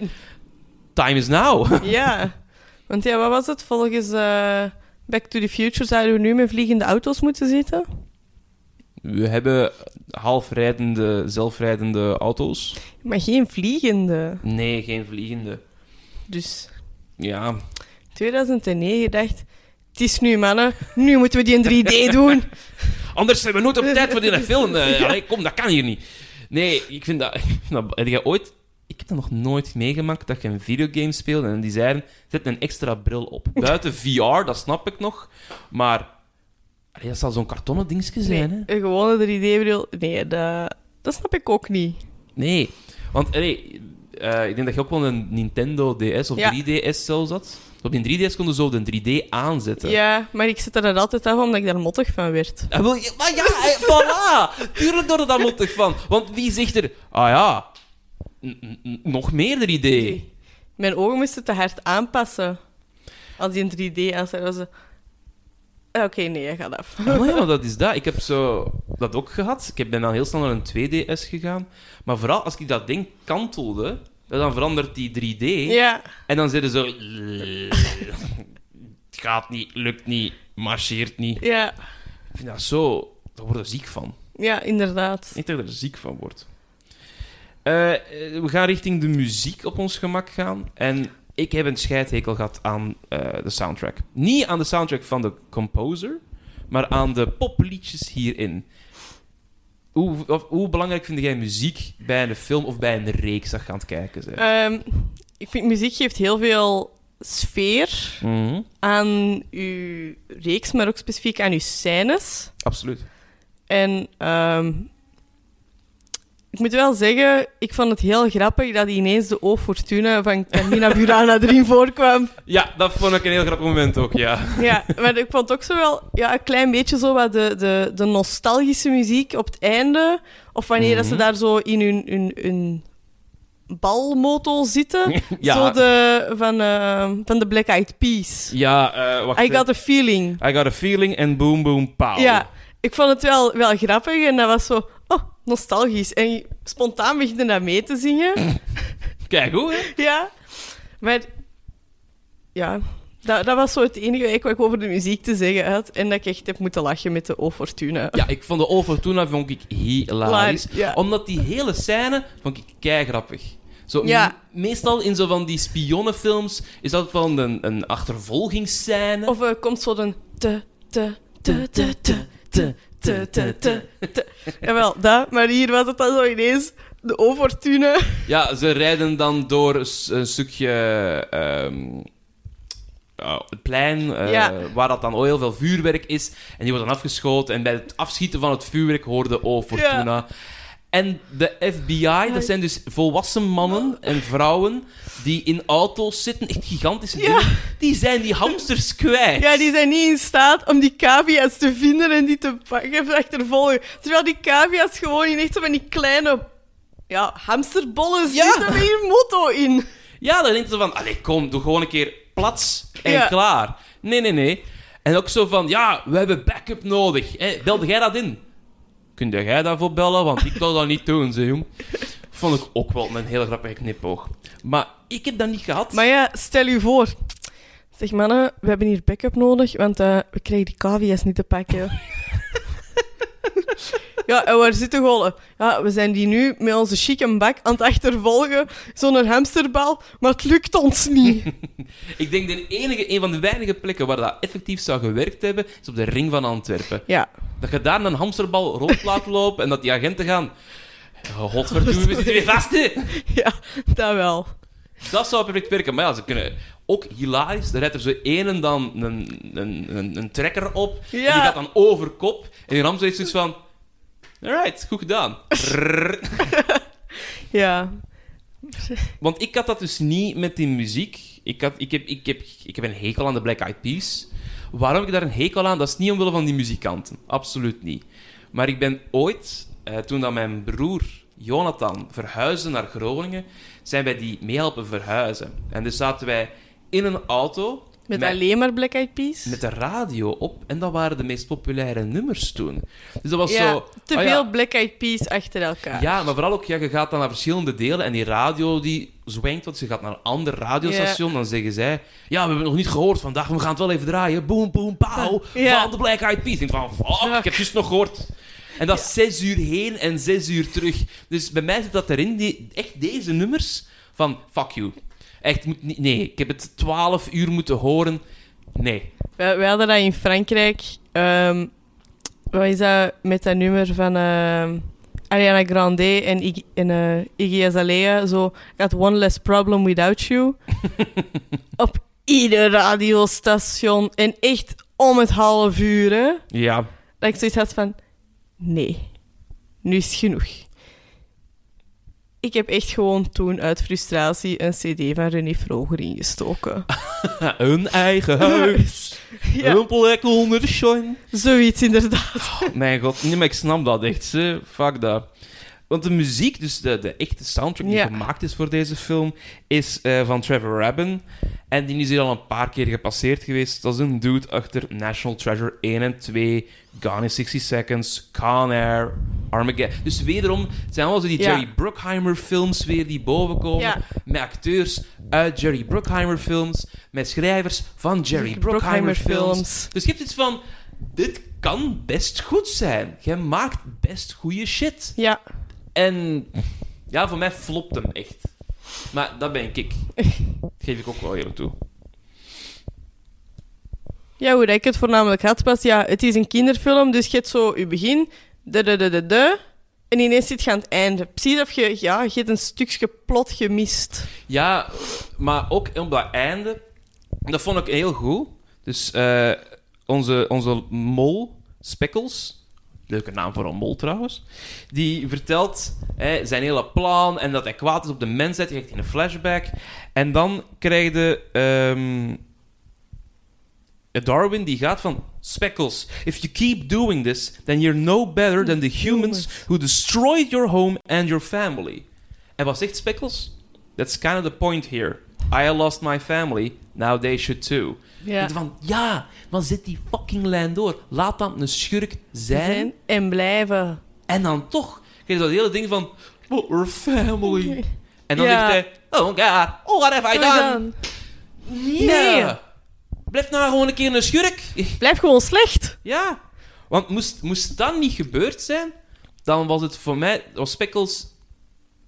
Speaker 3: Time is now.
Speaker 1: Ja. Want ja, wat was het? Volgens eh, Back to the Future zouden we nu met vliegende auto's moeten zitten.
Speaker 3: We hebben halfrijdende, zelfrijdende auto's.
Speaker 1: Maar geen vliegende.
Speaker 3: Nee, geen vliegende.
Speaker 1: Dus
Speaker 3: Ja,
Speaker 1: 2009 dacht... Het is nu, mannen. Nu moeten we die in 3D doen.
Speaker 3: Anders zijn we nooit op tijd voor die film. Eh, allee, kom, dat kan hier niet. Nee, ik vind dat... Heb jij ooit... Ik heb dat nog nooit meegemaakt, dat je een videogame speelde en die zeiden, zet een extra bril op. Buiten VR, dat snap ik nog. Maar... allee, dat zal zo'n kartonnen dingetje zijn, hè?
Speaker 1: Een gewone 3D-bril. Nee, dat, dat snap ik ook niet.
Speaker 3: Nee. Want, allee, eh, ik denk dat je ook wel een Nintendo DS of
Speaker 1: Ja.
Speaker 3: 3DS zelfs had. Op die 3DS konden zo de 3D aanzetten.
Speaker 1: Ja, maar ik zette dat altijd af omdat ik daar mottig van werd.
Speaker 3: Ah, wel, maar ja, eh, voilà. Tuurlijk door dat mottig van. Want wie zegt er... Ah ja, n- n- nog meer 3D.
Speaker 1: Mijn ogen moesten te hard aanpassen. Als die in 3D aanzet, was ze... Ah, Oké, nee, hij gaat af.
Speaker 3: Oh ja, maar dat is dat. Ik heb zo dat ook gehad. Ik ben dan heel snel naar een 2DS gegaan. Maar vooral als ik dat ding kantelde, dan verandert die 3D.
Speaker 1: Ja,
Speaker 3: En dan zitten zo... Het gaat niet, lukt niet, marcheert niet.
Speaker 1: ja,
Speaker 3: Ik vind dat zo... Daar word je ziek van.
Speaker 1: ja, inderdaad.
Speaker 3: Niet dat er ziek van wordt. Eh, we gaan richting de muziek op ons gemak gaan. En ik heb een scheidhekel gehad aan eh, de soundtrack. Niet aan de soundtrack van de composer, maar aan de popliedjes hierin. Hoe, belangrijk vind jij muziek bij een film of bij een reeks dat je aan het kijken bent?
Speaker 1: Ehm, ik vind muziek geeft heel veel sfeer
Speaker 3: Mhm,
Speaker 1: aan uw reeks, maar ook specifiek aan uw scènes.
Speaker 3: Absoluut.
Speaker 1: En ehm, ik moet wel zeggen, ik vond het heel grappig dat ineens de O Fortuna van Carmina Burana erin voorkwam.
Speaker 3: Ja, dat vond ik een heel grappig moment ook, ja.
Speaker 1: Ja, maar ik vond ook zo wel ja, een klein beetje zo wat de, de, de nostalgische muziek op het einde. Of wanneer dat ze
Speaker 3: Mhm.
Speaker 1: daar zo in hun, hun, hun balmoto zitten.
Speaker 3: Ja.
Speaker 1: Zo de, van, eh, van de Black Eyed Peas.
Speaker 3: Ja, wacht.
Speaker 1: I got a feeling.
Speaker 3: I got a feeling and boom boom pow.
Speaker 1: Ja, ik vond het wel, wel grappig en dat was zo, nostalgisch. En spontaan begin je dat mee te zingen.
Speaker 3: Kijk hoe, hè?
Speaker 1: ja, maar ja, dat, dat was zo het enige wat ik over de muziek te zeggen had. En dat ik echt heb moeten lachen met de O Fortuna.
Speaker 3: Ja, ik vond de O Fortuna vond ik hilarisch.
Speaker 1: Ja.
Speaker 3: Omdat die hele scène vond ik keigrappig. Zo,
Speaker 1: Ja.
Speaker 3: m- Meestal in zo van die spionnenfilms is dat wel een, een achtervolgingsscène.
Speaker 1: Of er komt zo een te, te, te, te, te, te, te, te, te, te. Jawel, dat. Maar hier was het dan zo ineens de O Fortuna.
Speaker 3: Ja, ze rijden dan door een stukje ehm, ja, het plein, eh,
Speaker 1: Ja.
Speaker 3: waar dat dan al heel veel vuurwerk is. En die wordt dan afgeschoten. En bij het afschieten van het vuurwerk hoorde O Fortuna. En de FBI, dat zijn dus volwassen mannen en vrouwen die in auto's zitten, echt gigantische
Speaker 1: Ja.
Speaker 3: dingen, die zijn die hamsters kwijt.
Speaker 1: Ja, die zijn niet in staat om die cavia's te vinden en die te pakken of achtervolgen. Terwijl die cavia's gewoon in echt zo van die kleine ja, hamsterbollen
Speaker 3: Ja.
Speaker 1: zitten met een motto in.
Speaker 3: Ja, dan denkt ze van, allee, kom, doe gewoon een keer plats en
Speaker 1: Ja.
Speaker 3: klaar. Nee, nee, nee. En ook zo van, ja, we hebben backup nodig. Hé, belde jij dat in? Kun jij daarvoor bellen? Want ik kan dat niet doen, ze jong. Vond ik ook wel een hele grappige knipoog. Maar ik heb dat niet gehad.
Speaker 1: Maar ja, stel u voor. Zeg mannen, we hebben hier backup nodig, want eh, we krijgen die cavia's niet te pakken. ja, en waar zitten gewoon? Ja, we zijn die nu met onze chique bak aan het achtervolgen, zo'n hamsterbal, maar het lukt ons niet.
Speaker 3: Ik denk de enige, een van de weinige plekken waar dat effectief zou gewerkt hebben, is op de ring van Antwerpen.
Speaker 1: ja,
Speaker 3: Dat je daar een hamsterbal rond laat lopen en dat die agenten gaan... Oh, Godverdomme, we zitten weer vast, hè.
Speaker 1: ja, dat wel.
Speaker 3: Dat zou perfect werken. Maar ja, ze kunnen... Ook hilarisch, er rijdt er zo een en dan een, een, een, een trekker op. En die
Speaker 1: Ja.
Speaker 3: gaat dan over kop. En die heeft zoiets van... Alright, goed gedaan.
Speaker 1: Ja,
Speaker 3: Want ik had dat dus niet met die muziek. Ik, had, ik, heb, ik, heb, ik heb een hekel aan de Black Eyed Peas. Waarom heb ik daar een hekel aan? Dat is niet omwille van die muzikanten. Absoluut niet. Maar ik ben ooit, eh, toen dat mijn broer Jonathan verhuisde naar Groningen, zijn wij die mee helpen verhuizen. En dus zaten wij in een auto
Speaker 1: met alleen maar Black Eyed Peas.
Speaker 3: met de radio op. En dat waren de meest populaire nummers toen. Dus dat was
Speaker 1: ja,
Speaker 3: zo...
Speaker 1: te
Speaker 3: ah ja,
Speaker 1: veel Black Eyed Peas achter elkaar.
Speaker 3: ja, maar vooral ook, ja, je gaat dan naar verschillende delen en die radio die zwengt, want je gaat naar een ander radiostation, dan zeggen zij, ja, we hebben het nog niet gehoord vandaag, we gaan het wel even draaien. Boom, boom, pauw,
Speaker 1: Ja.
Speaker 3: van de Black Eyed Peas. Ik denk van, fuck, ik heb het juist nog gehoord. En dat is zes uur heen en zes uur terug. Dus bij mij zit dat erin, die, echt deze nummers, van fuck you. Echt, moet niet, nee, ik heb het twaalf uur moeten horen. Nee.
Speaker 1: Wij, wij hadden dat in Frankrijk. ehm, wat is dat met dat nummer van ehm, Ariana Grande en, Iggy, en eh, Iggy Azalea? Zo, Got One Less Problem Without You. Op ieder radiostation. En echt om het half uur, hè.
Speaker 3: Ja.
Speaker 1: Dat ik zoiets had van... Nee, nu is het genoeg. Ik heb echt gewoon toen uit frustratie een cd van René Vroger ingestoken.
Speaker 3: Een eigen huis,
Speaker 1: ja,
Speaker 3: een plek onder de shine.
Speaker 1: zoiets inderdaad.
Speaker 3: Mijn god, nee, maar ik snap dat echt. Hè. Fuck dat. Want de muziek, dus de, de echte soundtrack die
Speaker 1: Ja.
Speaker 3: gemaakt is voor deze film, is eh, van Trevor Rabin. En die is hier al een paar keer gepasseerd geweest. Dat is een dude achter National Treasure 1 en 2, Gone in 60 Seconds, Con Air, Armageddon. Dus wederom zijn allemaal zo die
Speaker 1: Ja.
Speaker 3: Jerry Bruckheimer films weer die bovenkomen.
Speaker 1: Ja.
Speaker 3: Met acteurs uit Jerry Bruckheimer films, met schrijvers van Jerry Bruckheimer, films. Dus je hebt iets van, dit kan best goed zijn. Jij maakt best goede shit.
Speaker 1: Ja,
Speaker 3: En ja, voor mij flopt hem echt. Maar dat ben ik. Geef ik ook wel eerlijk toe.
Speaker 1: Ja, hoe dat ik het voornamelijk had was, ja, het is een kinderfilm, dus je hebt zo je begin, de, de, de, de, de, en ineens zit je aan het einde. Precies of je, ja, je hebt een stukje plot gemist.
Speaker 3: Ja, maar ook op dat einde, dat vond ik heel goed. Dus eh, onze, onze mol, Speckles, leuke naam voor een mol trouwens, die vertelt hè, zijn hele plan en dat hij kwaad is op de mensheid. Je krijgt in een flashback. En dan krijg je... ehm, Darwin die gaat van Speckles, if you keep doing this, then you're no better than the humans who destroyed your home and your family. En wat zegt Speckles? That's kind of the point here. I lost my family, now they should too.
Speaker 1: Ja.
Speaker 3: Ik van, ja, maar zet die fucking lijn door. Laat dan een schurk zijn.
Speaker 1: Zijn en blijven.
Speaker 3: En dan toch krijg je dat hele ding van, but we're family. En dan
Speaker 1: Ja.
Speaker 3: zegt hij, oh god, oh, what have I done?
Speaker 1: Nee.
Speaker 3: Nee. Blijf nou gewoon een keer een schurk.
Speaker 1: Blijf gewoon slecht.
Speaker 3: Ja. Want moest, moest dat niet gebeurd zijn, dan was het voor mij, was Speckles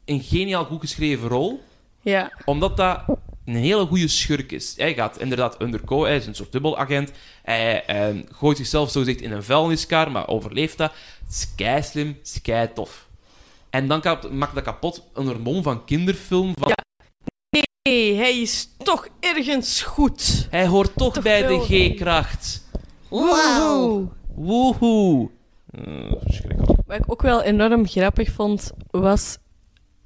Speaker 3: een geniaal goed geschreven rol.
Speaker 1: Ja.
Speaker 3: Omdat dat een hele goede schurk is. Hij gaat inderdaad undercover, hij is een soort dubbelagent. Hij eh, gooit zichzelf zogezegd in een vuilniskar, maar overleeft dat. Het is kei slim, kei tof. En dan kap- maakt dat kapot een hormoon van kinderfilm. Van,
Speaker 1: Ja. Nee, hij is toch ergens goed.
Speaker 3: Hij hoort toch
Speaker 1: Toch
Speaker 3: bij de G-kracht.
Speaker 1: Woehoe.
Speaker 3: Woehoe. Eh, verschrikkelijk.
Speaker 1: Wat ik ook wel enorm grappig vond, was...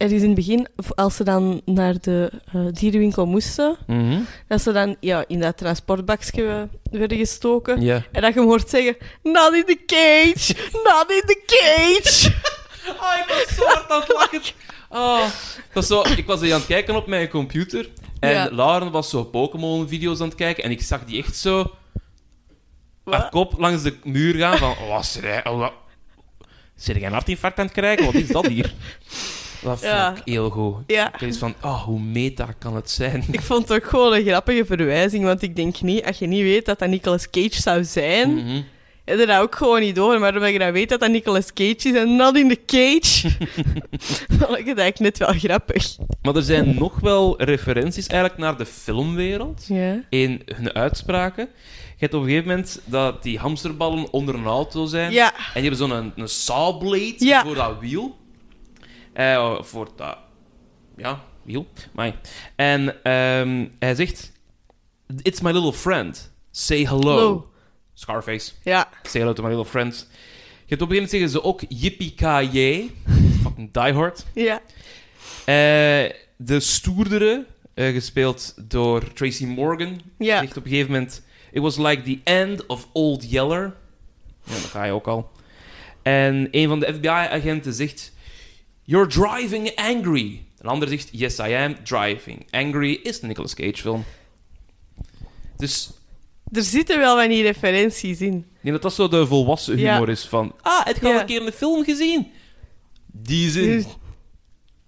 Speaker 1: Er is in het begin, als ze dan naar de eh, dierenwinkel moesten,
Speaker 3: Mhm.
Speaker 1: dat ze dan ja, in dat transportbakje werden gestoken.
Speaker 3: Ja.
Speaker 1: En dat je hem hoort zeggen, not in the cage, not in the cage.
Speaker 3: Oh, ik was zo hard aan het lachen. Oh, dat was zo, ik was aan het kijken op mijn computer. En
Speaker 1: Ja.
Speaker 3: Lauren was zo Pokémon-video's aan het kijken. En ik zag die echt zo... Haar kop langs de muur gaan van... Oh, wat is er? Zit jij een hartinfarct aan het krijgen? Wat is dat hier? Dat vond
Speaker 1: Ja.
Speaker 3: ik heel goed.
Speaker 1: Ja.
Speaker 3: Ik van, oh, hoe meta kan het zijn?
Speaker 1: Ik vond het ook gewoon een grappige verwijzing, want ik denk niet, als je niet weet dat dat Nicolas Cage zou zijn, heb je dat ook gewoon niet door. Maar omdat je dan weet dat dat Nicolas Cage is en not in the cage, vond ik het eigenlijk net wel grappig.
Speaker 3: Maar er zijn nog wel referenties eigenlijk naar de filmwereld in hun uitspraken. Je hebt op een gegeven moment dat die hamsterballen onder een auto zijn.
Speaker 1: Ja,
Speaker 3: En die hebben zo'n een, een sawblade
Speaker 1: Ja.
Speaker 3: voor dat wiel. Eh, voor dat... Ja, wiel. Maar, en ehm, hij zegt... It's my little friend. Say hello.
Speaker 1: Hello.
Speaker 3: Scarface.
Speaker 1: ja,
Speaker 3: Say hello to my little friend. Je hebt op een gegeven moment zeggen ze ook yippie Fucking diehard.
Speaker 1: ja.
Speaker 3: Eh de stoerdere, eh, gespeeld door Tracy Morgan,
Speaker 1: Ja.
Speaker 3: zegt op een gegeven moment... It was like the end of Old Yeller. Ja, dat ga je ook al. En een van de FBI-agenten zegt... You're driving angry. Een ander zegt... Yes, I am driving angry. Is een Nicolas Cage film. Dus
Speaker 1: Er zitten wel van die referenties in.
Speaker 3: ik denk dat dat zo de volwassen
Speaker 1: Ja.
Speaker 3: humor is van... Ah, al
Speaker 1: Ja.
Speaker 3: een keer een film gezien? Die zin.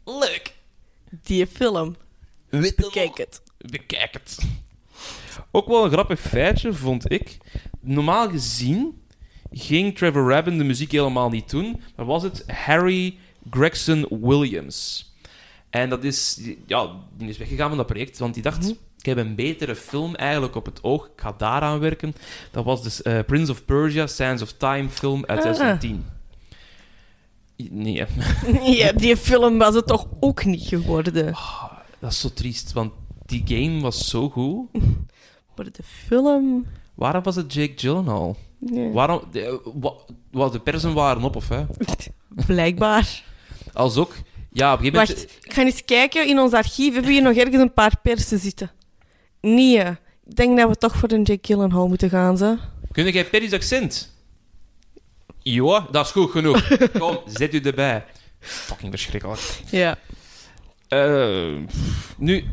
Speaker 3: Leuk.
Speaker 1: Die film.
Speaker 3: Weet je
Speaker 1: Kijk
Speaker 3: nog?
Speaker 1: het.
Speaker 3: Bekijk het. Ook wel een grappig feitje, vond ik. Normaal gezien ging Trevor Rabin de muziek helemaal niet doen, maar was het Harry Gregson Williams. En dat is, ja, die is weggegaan van dat project, want die dacht,
Speaker 1: Mhm.
Speaker 3: ik heb een betere film eigenlijk op het oog, ik ga daaraan werken. Dat was dus eh, Prince of Persia, Sands of Time film uit
Speaker 1: Ah.
Speaker 3: 2010. Nee, hè.
Speaker 1: Ja, die film was het toch ook niet geworden.
Speaker 3: dat is zo triest, want die game was zo goed.
Speaker 1: Maar de film...
Speaker 3: Waarom was het Jake Gyllenhaal?
Speaker 1: Nee.
Speaker 3: Waarom... De, wa- wa- de persen waren op, of hè?
Speaker 1: Blijkbaar.
Speaker 3: Als ook... Ja, op een gegeven moment...
Speaker 1: Wacht, ik ga eens kijken. In ons archief hebben we hier nog ergens een paar persen zitten. Nee, ik denk dat we toch voor een Jake Gyllenhaal moeten gaan, ze.
Speaker 3: Kun jij Perry's accent? Ja, dat is goed genoeg. Kom, zet u erbij. Fucking verschrikkelijk.
Speaker 1: Ja.
Speaker 3: Eh, nu,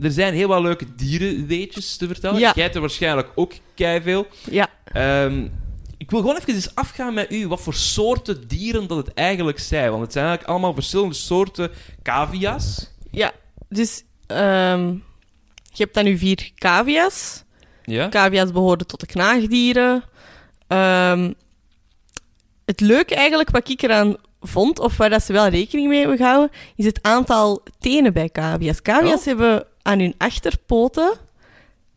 Speaker 3: er zijn heel wat leuke dierenweetjes te vertellen.
Speaker 1: Ja.
Speaker 3: Jij hebt er waarschijnlijk ook veel.
Speaker 1: Ja.
Speaker 3: Ehm, wil gewoon even eens afgaan met u wat voor soorten dieren dat het eigenlijk zijn. Want het zijn eigenlijk allemaal verschillende soorten cavia's.
Speaker 1: Ja, dus... ehm, je hebt dan nu vier cavia's.
Speaker 3: Ja?
Speaker 1: Cavia's behoren tot de knaagdieren. Ehm, het leuke eigenlijk wat ik eraan vond, of waar dat ze wel rekening mee hebben gehouden, is het aantal tenen bij cavia's. Cavia's
Speaker 3: Oh.
Speaker 1: hebben aan hun achterpoten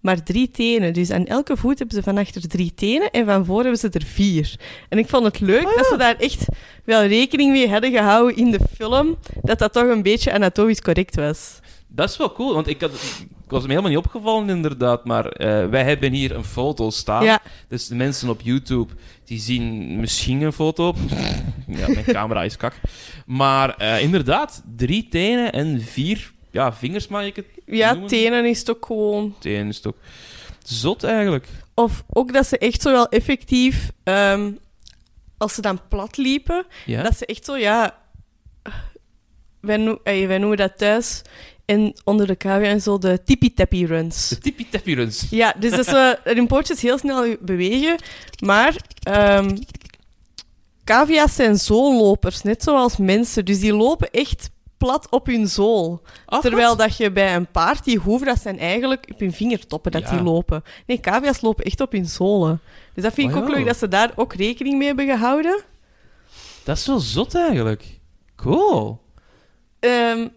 Speaker 1: maar drie tenen. Dus aan elke voet hebben ze van achter drie tenen en van voor hebben ze er vier. En ik vond het leuk dat ze daar echt wel rekening mee hadden gehouden in de film, dat dat toch een beetje anatomisch correct was.
Speaker 3: Dat is wel cool, want ik, had, ik was me helemaal niet opgevallen inderdaad, maar eh, wij hebben hier een foto staan.
Speaker 1: Ja,
Speaker 3: Dus de mensen op YouTube, die zien misschien een foto. ja, mijn camera is kak. Maar eh, inderdaad, drie tenen en vier ja, vingers mag ik het
Speaker 1: ja
Speaker 3: noemen.
Speaker 1: tenen is toch gewoon
Speaker 3: Tenen is het ook. Zot eigenlijk.
Speaker 1: Of ook dat ze echt zo wel effectief, ehm, als ze dan plat liepen,
Speaker 3: Ja?
Speaker 1: dat ze echt zo, ja... Wij, noe- ey, wij noemen dat thuis en onder de cavia en zo de tippy-tappy runs.
Speaker 3: De tippy tappy runs.
Speaker 1: Ja, dus dat ze hun pootjes heel snel bewegen, maar ehm cavia's zijn zoollopers, net zoals mensen. Dus die lopen echt plat op hun zool. Terwijl
Speaker 3: wat?
Speaker 1: dat je bij een paard, die hoeven, dat zijn eigenlijk op hun vingertoppen dat
Speaker 3: Ja.
Speaker 1: die lopen. Nee, cavia's lopen echt op hun zolen. Dus dat vind ik ook
Speaker 3: ja.
Speaker 1: leuk dat ze daar ook rekening mee hebben gehouden.
Speaker 3: Dat is wel zot eigenlijk. Cool.
Speaker 1: Ehm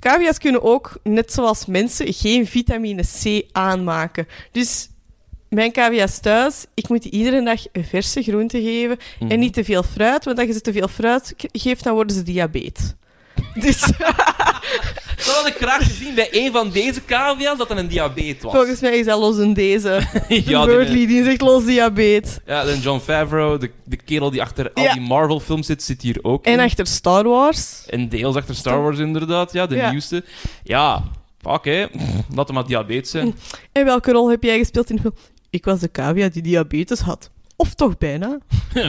Speaker 1: cavia's kunnen ook, net zoals mensen, geen vitamine C aanmaken. Dus mijn cavia's thuis, ik moet iedere dag een verse groente geven
Speaker 3: Mhm.
Speaker 1: en niet te veel fruit, want als je ze te veel fruit geeft, dan worden ze diabetes. Dus
Speaker 3: Dat had ik graag gezien bij een van deze cavia's dat er een diabetes was.
Speaker 1: volgens mij is dat los in deze.
Speaker 3: ja,
Speaker 1: de
Speaker 3: die,
Speaker 1: Birdly, die zegt los diabetes.
Speaker 3: ja, en John Favreau, de, de kerel die achter al die Marvel-films zit, zit hier ook
Speaker 1: En
Speaker 3: in.
Speaker 1: achter Star Wars.
Speaker 3: En deels achter Star Wars inderdaad, ja, de
Speaker 1: Ja.
Speaker 3: nieuwste. Ja, fuck hè. Laat hem maar diabetes zijn.
Speaker 1: En welke rol heb jij gespeeld in de film? Ik was de cavia die diabetes had. Of toch bijna.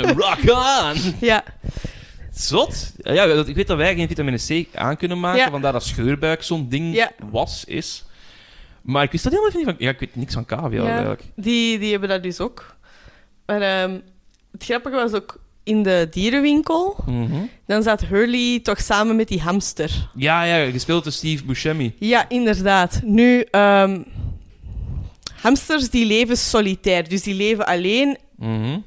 Speaker 3: Rock on!
Speaker 1: Ja,
Speaker 3: Zot. Ja, dat- ik weet dat wij geen vitamine C aan kunnen maken,
Speaker 1: Ja.
Speaker 3: vandaar dat scheurbuik zo'n ding
Speaker 1: Ja.
Speaker 3: was, is. Maar ik wist dat helemaal niet van... Ja, ik weet niks van cavia
Speaker 1: Ja.
Speaker 3: eigenlijk.
Speaker 1: die, die hebben dat dus ook. Maar ehm, het grappige was ook... in de dierenwinkel.
Speaker 3: Mhm.
Speaker 1: Dan zat Hurley toch samen met die hamster.
Speaker 3: Ja, ja, gespeeld door Steve Buscemi.
Speaker 1: Ja, inderdaad. Nu, ehm, hamsters die leven solitair. Dus die leven alleen
Speaker 3: Mhm.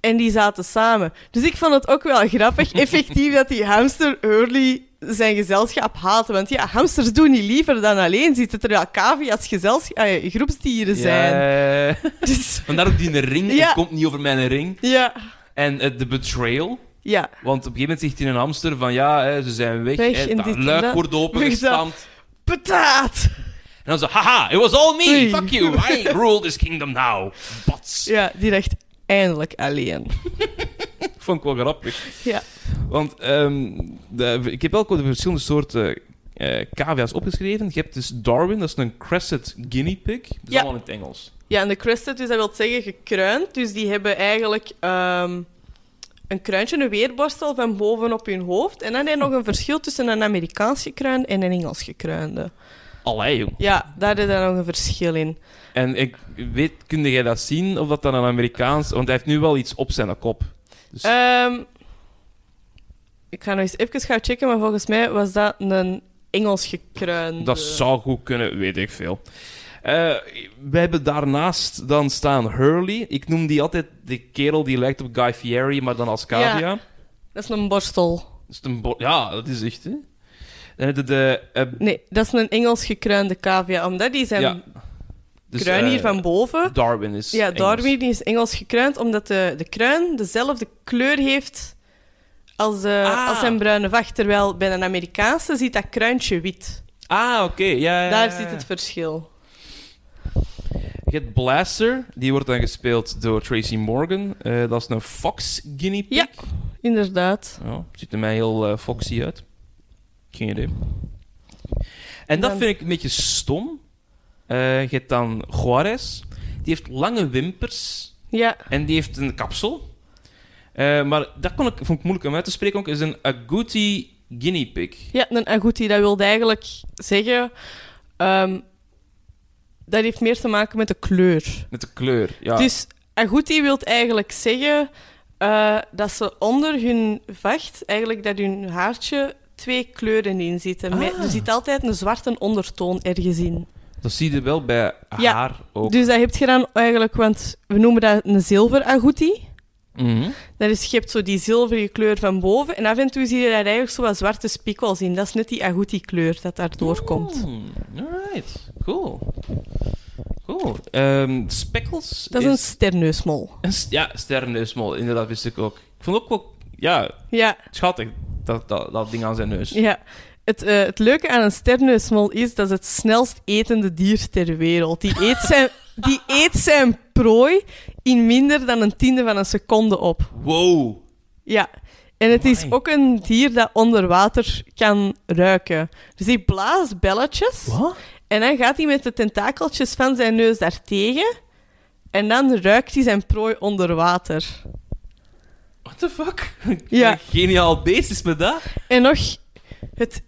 Speaker 1: En die zaten samen. Dus ik vond het ook wel grappig, effectief, dat die hamster Hurley zijn gezelschap haatte. Want ja, hamsters doen niet liever dan alleen zitten, terwijl cavia's gezelschap, eh, groepsdieren zijn.
Speaker 3: Ja,
Speaker 1: Dus,
Speaker 3: vandaar ook die ring.
Speaker 1: Ja.
Speaker 3: Het komt niet over mijn ring.
Speaker 1: ja,
Speaker 3: En eh, de betrayal.
Speaker 1: ja.
Speaker 3: Want op een gegeven moment zegt hij een hamster van ja, hè, ze zijn weg.
Speaker 1: Weg
Speaker 3: hè,
Speaker 1: dit
Speaker 3: luik
Speaker 1: dat.
Speaker 3: wordt opengestampt.
Speaker 1: Pataat!
Speaker 3: En dan zo, haha, it was all me,
Speaker 1: Oei.
Speaker 3: fuck you, I rule this kingdom now. Bots.
Speaker 1: Ja, die dacht eindelijk alleen.
Speaker 3: Vond ik wel grappig.
Speaker 1: Ja.
Speaker 3: Want ehm, de, ik heb ook de verschillende soorten eh cavia's opgeschreven. Je hebt dus Darwin, dat is een crested guinea pig. Dat is
Speaker 1: Ja.
Speaker 3: allemaal in het Engels.
Speaker 1: Ja, en de crested, dus dat wil zeggen gekruind. Dus die hebben eigenlijk ehm, een kruintje, een weerborstel van boven op hun hoofd. En dan heb je nog een verschil tussen een Amerikaans gekruinde en een Engels gekruinde.
Speaker 3: Allee, jong.
Speaker 1: Ja, daar is dan nog een verschil in.
Speaker 3: En ik weet, kun jij dat zien, of dat dan een Amerikaans... Want hij heeft nu wel iets op zijn kop. Dus,
Speaker 1: Ehm, ik ga nog eens even gaan checken, maar volgens mij was dat een Engels gekruinde.
Speaker 3: dat zou goed kunnen, weet ik veel. Eh, we hebben daarnaast dan staan Hurley. Ik noem die altijd de kerel die lijkt op Guy Fieri, maar dan als cavia.
Speaker 1: Ja. Dat is een borstel.
Speaker 3: Dat is een bo- ja, dat is echt, hè. Je de... eh,
Speaker 1: Nee, dat is een Engels gekruinde cavia, omdat die zijn
Speaker 3: ja. Dus,
Speaker 1: kruin hier
Speaker 3: eh,
Speaker 1: van boven...
Speaker 3: Darwin is
Speaker 1: Ja,
Speaker 3: Engels.
Speaker 1: Darwin die is Engels gekruind, omdat de, de kruin dezelfde kleur heeft als, de,
Speaker 3: Ah.
Speaker 1: als zijn bruine vacht. Terwijl bij een Amerikaanse zit dat kruintje wit.
Speaker 3: Ah, oké. Ja, ja,
Speaker 1: Daar zit het verschil.
Speaker 3: Je hebt Blaster, die wordt dan gespeeld door Tracy Morgan. Eh, dat is een Fox Guinea Pig.
Speaker 1: Ja. Inderdaad.
Speaker 3: Ja, ziet er mij heel eh, foxy uit. Geen idee. En dat vind ik een beetje stom. Eh, je hebt dan Juarez. Die heeft lange wimpers
Speaker 1: Ja,
Speaker 3: en die heeft een kapsel. Eh, maar dat kon ik, vond ik moeilijk om uit te spreken. Ook is een agouti guinea pig.
Speaker 1: ja een agouti, dat wil eigenlijk zeggen... ehm, dat heeft meer te maken met de kleur.
Speaker 3: Met de kleur. Ja.
Speaker 1: Dus agouti wil eigenlijk zeggen eh, dat ze onder hun vacht, eigenlijk dat hun haartje, twee kleuren in zitten. Met-
Speaker 3: Ah.
Speaker 1: Er zit altijd een zwarte ondertoon ergens in.
Speaker 3: Dat zie je wel bij
Speaker 1: Ja.
Speaker 3: haar ook.
Speaker 1: Dus dat heb je dan eigenlijk, want we noemen dat een zilver agouti.
Speaker 3: Mhm.
Speaker 1: Dat is, je hebt zo die zilverige kleur van boven en af en toe zie je daar eigenlijk zo wat zwarte spikkels in. Dat is net die agouti-kleur dat daar doorkomt.
Speaker 3: Hmm, alright. Cool. Cool. Ehm, speckles
Speaker 1: Dat is een sterneusmol.
Speaker 3: een st- ja, sterrenneusmol. Inderdaad, wist ik ook. Ik vond ook wel... Ja,
Speaker 1: Ja,
Speaker 3: schattig. Dat, dat, dat ding aan zijn neus.
Speaker 1: ja. Het, eh, het leuke aan een sterneusmol is dat is het snelst etende dier ter wereld. Die eet zijn, die eet zijn prooi in minder dan een tiende van een seconde op.
Speaker 3: Wow.
Speaker 1: Ja. En het is ook een dier dat onder water kan ruiken. Dus die blaast belletjes.
Speaker 3: Wat?
Speaker 1: En dan gaat hij met de tentakeltjes van zijn neus daartegen. En dan ruikt hij zijn prooi onder water.
Speaker 3: What the fuck?
Speaker 1: Ja.
Speaker 3: Geniaal beest is met dat.
Speaker 1: En nog het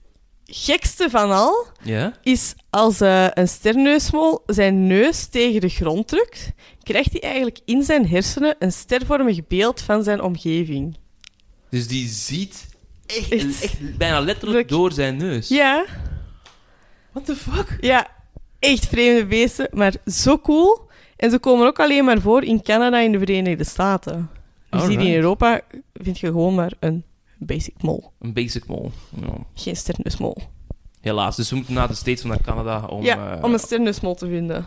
Speaker 1: gekste van al
Speaker 3: Ja.
Speaker 1: is als eh, een sterneusmol zijn neus tegen de grond drukt, krijgt hij eigenlijk in zijn hersenen een stervormig beeld van zijn omgeving.
Speaker 3: Dus die ziet echt,
Speaker 1: Echt.
Speaker 3: echt bijna letterlijk door zijn neus.
Speaker 1: Ja,
Speaker 3: What the fuck?
Speaker 1: ja, echt vreemde beesten, maar zo cool. En ze komen ook alleen maar voor in Canada en de Verenigde Staten. Dus hier in. Europa vind je gewoon maar een basic mol.
Speaker 3: Een basic mole. Ja.
Speaker 1: Geen sterneusmol.
Speaker 3: Helaas, dus we moeten naar de States of naar Canada om...
Speaker 1: ja,
Speaker 3: eh,
Speaker 1: om een sterneusmol te vinden.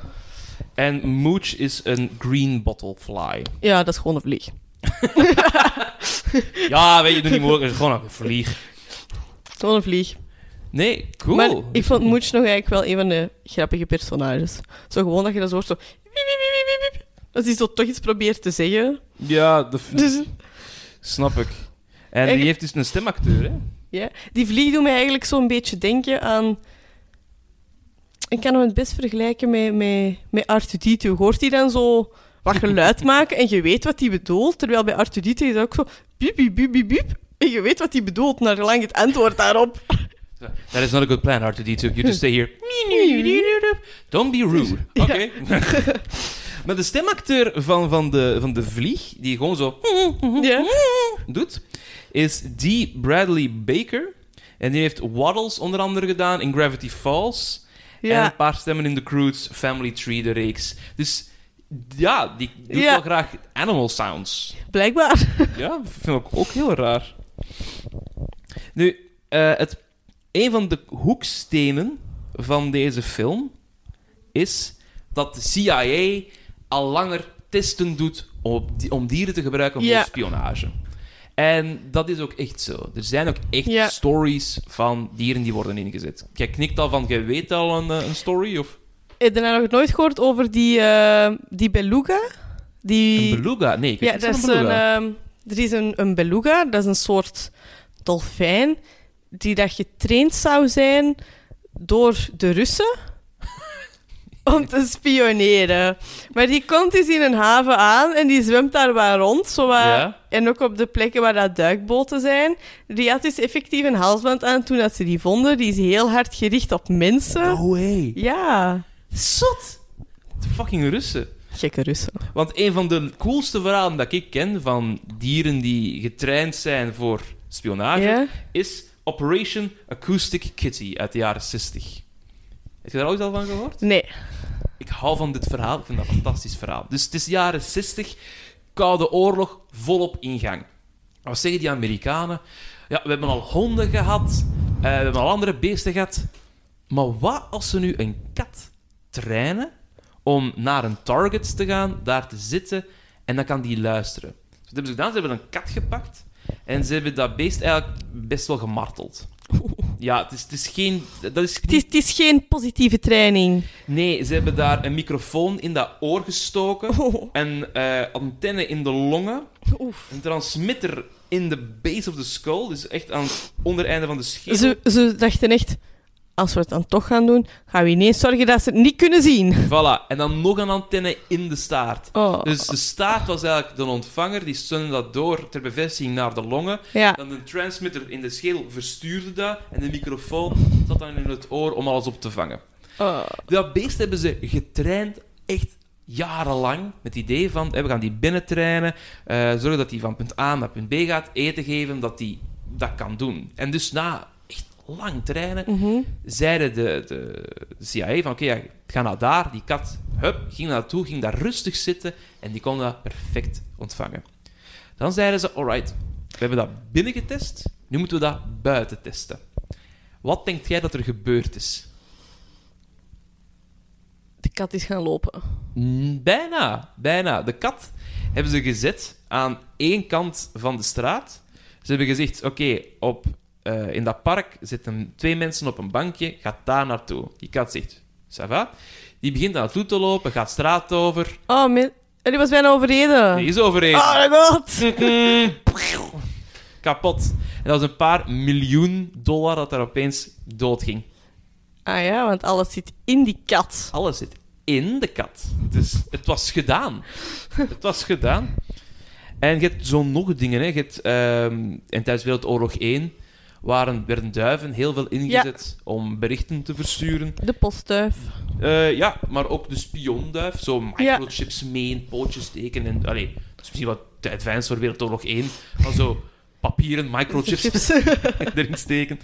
Speaker 3: En Mooch is een green bottlefly.
Speaker 1: Ja, dat is gewoon een vlieg.
Speaker 3: Ja, weet je, doe niet mogelijk. Gewoon een vlieg.
Speaker 1: Gewoon een vlieg.
Speaker 3: Nee, cool.
Speaker 1: Maar ik vond Mooch nog eigenlijk wel een van de grappige personages. Zo gewoon dat je dat zo hoort, zo... wiep, wiep, wiep, wiep, wiep. Als hij zo toch iets probeert te zeggen.
Speaker 3: Ja, dat
Speaker 1: Dus,
Speaker 3: snap ik. En die heeft dus een stemacteur, hè?
Speaker 1: ja. Die vlieg doet mij eigenlijk zo'n beetje denken aan... Ik kan hem het best vergelijken met, met, met R2-D2. Hoort hij dan zo wat geluid maken en je weet wat hij bedoelt? Terwijl bij R2-D2 is dat ook zo... Biep, biep, biep. En je weet wat hij bedoelt, naar lang het antwoord daarop.
Speaker 3: That is not a good plan, R2-D2. You just stay here. Don't be rude. Oké. Maar de stemacteur van, van, de, van de vlieg, die gewoon zo
Speaker 1: Ja.
Speaker 3: doet, is D. Bradley Baker. En die heeft Waddles onder andere gedaan in Gravity Falls. En een paar stemmen in The Croods, Family Tree, de reeks. Dus ja, die doet
Speaker 1: Ja.
Speaker 3: wel graag animal sounds.
Speaker 1: Blijkbaar.
Speaker 3: Ja, vind ik ook heel raar. Nu, eh, het, een van de hoekstenen van deze film is dat de CIA al langer testen doet om, di- om dieren te gebruiken voor
Speaker 1: Ja.
Speaker 3: spionage. En dat is ook echt zo. Er zijn ook echt
Speaker 1: Ja.
Speaker 3: stories van dieren die worden ingezet. Jij knikt al van, je weet al een, eh, een story? Of
Speaker 1: Heb je nou nog nooit gehoord over die, eh, die beluga? Die...
Speaker 3: een beluga? Nee, ik weet
Speaker 1: Ja,
Speaker 3: niet
Speaker 1: dat is
Speaker 3: een
Speaker 1: een,
Speaker 3: beluga.
Speaker 1: ehm, er is een, een beluga, dat is een soort dolfijn, die dat getraind zou zijn door de Russen om te spioneren. Maar die komt dus in een haven aan en die zwemt daar wel rond, zo
Speaker 3: Ja.
Speaker 1: en ook op de plekken waar dat duikboten zijn. Die had dus effectief een halsband aan toen dat ze die vonden. Die is heel hard gericht op mensen.
Speaker 3: No way.
Speaker 1: Ja,
Speaker 3: Zot. De fucking Russen.
Speaker 1: gekke Russen.
Speaker 3: Want een van de coolste verhalen dat ik ken van dieren die getraind zijn voor spionage,
Speaker 1: Ja?
Speaker 3: is Operation Acoustic Kitty uit de jaren 60. Heb je daar ooit al van gehoord?
Speaker 1: Nee.
Speaker 3: Ik hou van dit verhaal, ik vind dat een fantastisch verhaal. Dus het is de jaren 60, Koude Oorlog, volop in gang. Wat zeggen die Amerikanen? Ja, we hebben al honden gehad, eh, we hebben al andere beesten gehad. Maar wat als ze nu een kat trainen om naar een target te gaan, daar te zitten en dan kan die luisteren? Dus wat hebben ze gedaan? Ze hebben een kat gepakt en ze hebben dat beest eigenlijk best wel gemarteld. Ja, het is, het is geen... Dat is
Speaker 1: Het is, het is geen positieve training.
Speaker 3: Nee, ze hebben daar een microfoon in dat oor gestoken,
Speaker 1: Oh.
Speaker 3: een eh, antenne in de longen,
Speaker 1: Oef.
Speaker 3: een transmitter in de base of the skull, dus echt aan het ondereinde van de schedel.
Speaker 1: Ze, ze dachten echt, als we het dan toch gaan doen, gaan we ineens zorgen dat ze het niet kunnen zien.
Speaker 3: Voilà, en dan nog een antenne in de staart.
Speaker 1: Oh.
Speaker 3: Dus de staart was eigenlijk de ontvanger, die stuurde dat door ter bevestiging naar de longen.
Speaker 1: Ja.
Speaker 3: Dan de transmitter in de schedel verstuurde dat, en de microfoon zat dan in het oor om alles op te vangen.
Speaker 1: Oh.
Speaker 3: Dat beest hebben ze getraind echt jarenlang met het idee van eh, we gaan die binnentrainen, eh zorgen dat hij van punt A naar punt B gaat, eten geven, dat hij dat kan doen. En dus na lang trainen,
Speaker 1: Mhm.
Speaker 3: zeiden de, de, CIA van oké, ja, ga naar daar, die kat, hup, ging naartoe, ging daar rustig zitten en die kon dat perfect ontvangen. Dan zeiden ze, alright, we hebben dat binnen getest, nu moeten we dat buiten testen. Wat denkt jij dat er gebeurd is?
Speaker 1: De kat is gaan lopen.
Speaker 3: Mm, Bijna, bijna. De kat hebben ze gezet aan één kant van de straat. Ze hebben gezegd, oké, op eh, in dat park zitten twee mensen op een bankje, gaat daar naartoe. Die kat zegt, ça va? Die begint naar naartoe te lopen, gaat straat over.
Speaker 1: Oh. Oh, die was bijna overreden.
Speaker 3: Die is overheen.
Speaker 1: Oh god.
Speaker 3: Kapot. En dat was een paar miljoen dollar dat er opeens doodging.
Speaker 1: Ah ja, want alles zit in die kat.
Speaker 3: Alles zit in de kat. Dus het was gedaan. het was gedaan. En je hebt zo nog dingen. Hè. Je hebt, ehm, en tijdens Wereldoorlog 1 waren, werden duiven heel veel ingezet om berichten te versturen.
Speaker 1: De postduif.
Speaker 3: Eh, ja, maar ook de spionduif. Zo microchips mee in pootjes steken. En, allee, dat is misschien wat te advanced voor Wereldoorlog 1. Maar zo papieren microchips
Speaker 1: Chips.
Speaker 3: erin steken.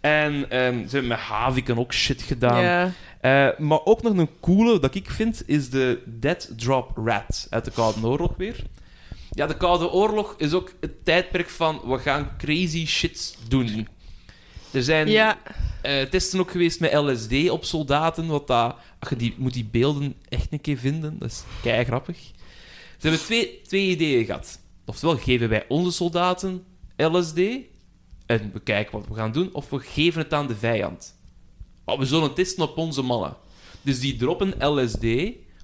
Speaker 3: En ehm, ze hebben met haviken ook shit gedaan.
Speaker 1: ja.
Speaker 3: Eh, maar ook nog een coole dat ik vind, is de Dead Drop Rat uit de Koude Oorlog weer. Ja, de Koude Oorlog is ook het tijdperk van we gaan crazy shit doen. Er zijn
Speaker 1: Ja.
Speaker 3: eh, testen ook geweest met LSD op soldaten. Wat dat, ach, je die, moet die beelden echt een keer vinden. Dat is kei grappig. Ze hebben twee, twee ideeën gehad. Oftewel geven wij onze soldaten LSD en we kijken wat we gaan doen, of we geven het aan de vijand. Oh, we zullen testen op onze mannen. Dus die droppen LSD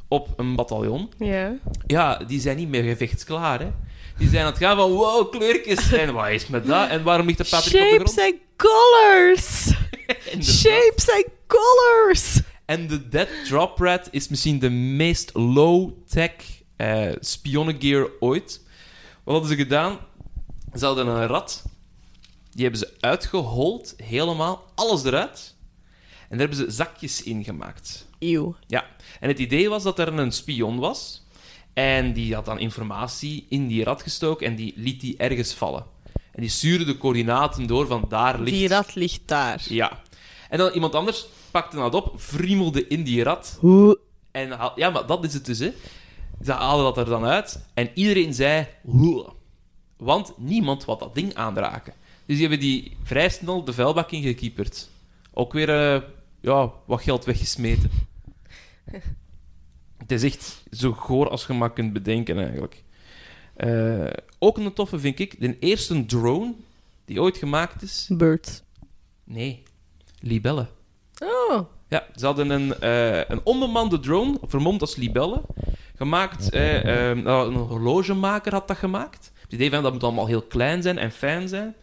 Speaker 3: op een bataljon.
Speaker 1: Ja.
Speaker 3: Ja, die zijn niet meer gevechtsklaar, hè. Die zijn aan het gaan van, wow, kleurtjes. En wat is met dat? En waarom ligt de Patrick op de
Speaker 1: Shapes
Speaker 3: grond?
Speaker 1: and colors. Shapes and colors.
Speaker 3: En de Dead Drop Rat is misschien de meest low-tech eh spionnengear ooit. Wat hadden ze gedaan? Ze hadden een rat. Die hebben ze uitgehold, helemaal. Alles eruit. En daar hebben ze zakjes in gemaakt.
Speaker 1: Eeuw.
Speaker 3: Ja, en het idee was dat er een spion was. En die had dan informatie in die rat gestoken en die liet die ergens vallen. En die stuurde de coördinaten door van daar ligt...
Speaker 1: Die rat ligt daar.
Speaker 3: Ja. En dan iemand anders pakte dat op, friemelde in die rat.
Speaker 1: Hoe?
Speaker 3: En haal- ja, maar dat is het dus, hè. Ze haalden dat er dan uit en iedereen zei... "Huh." Want niemand wou dat ding aanraken. Dus die hebben die vrij snel de vuilbak ingekieperd. Ook weer eh, ja, wat geld weggesmeten. Het is echt zo goor als je maar kunt bedenken, eigenlijk. Eh, ook een toffe vind ik, de eerste drone die ooit gemaakt is...
Speaker 1: Bird.
Speaker 3: Nee, libellen.
Speaker 1: Oh.
Speaker 3: Ja, ze hadden een, eh, een onbemande drone, vermomd als libelle, gemaakt. eh, eh, nou, een horlogemaker had dat gemaakt. Het idee van dat moet allemaal heel klein zijn en fijn zijn.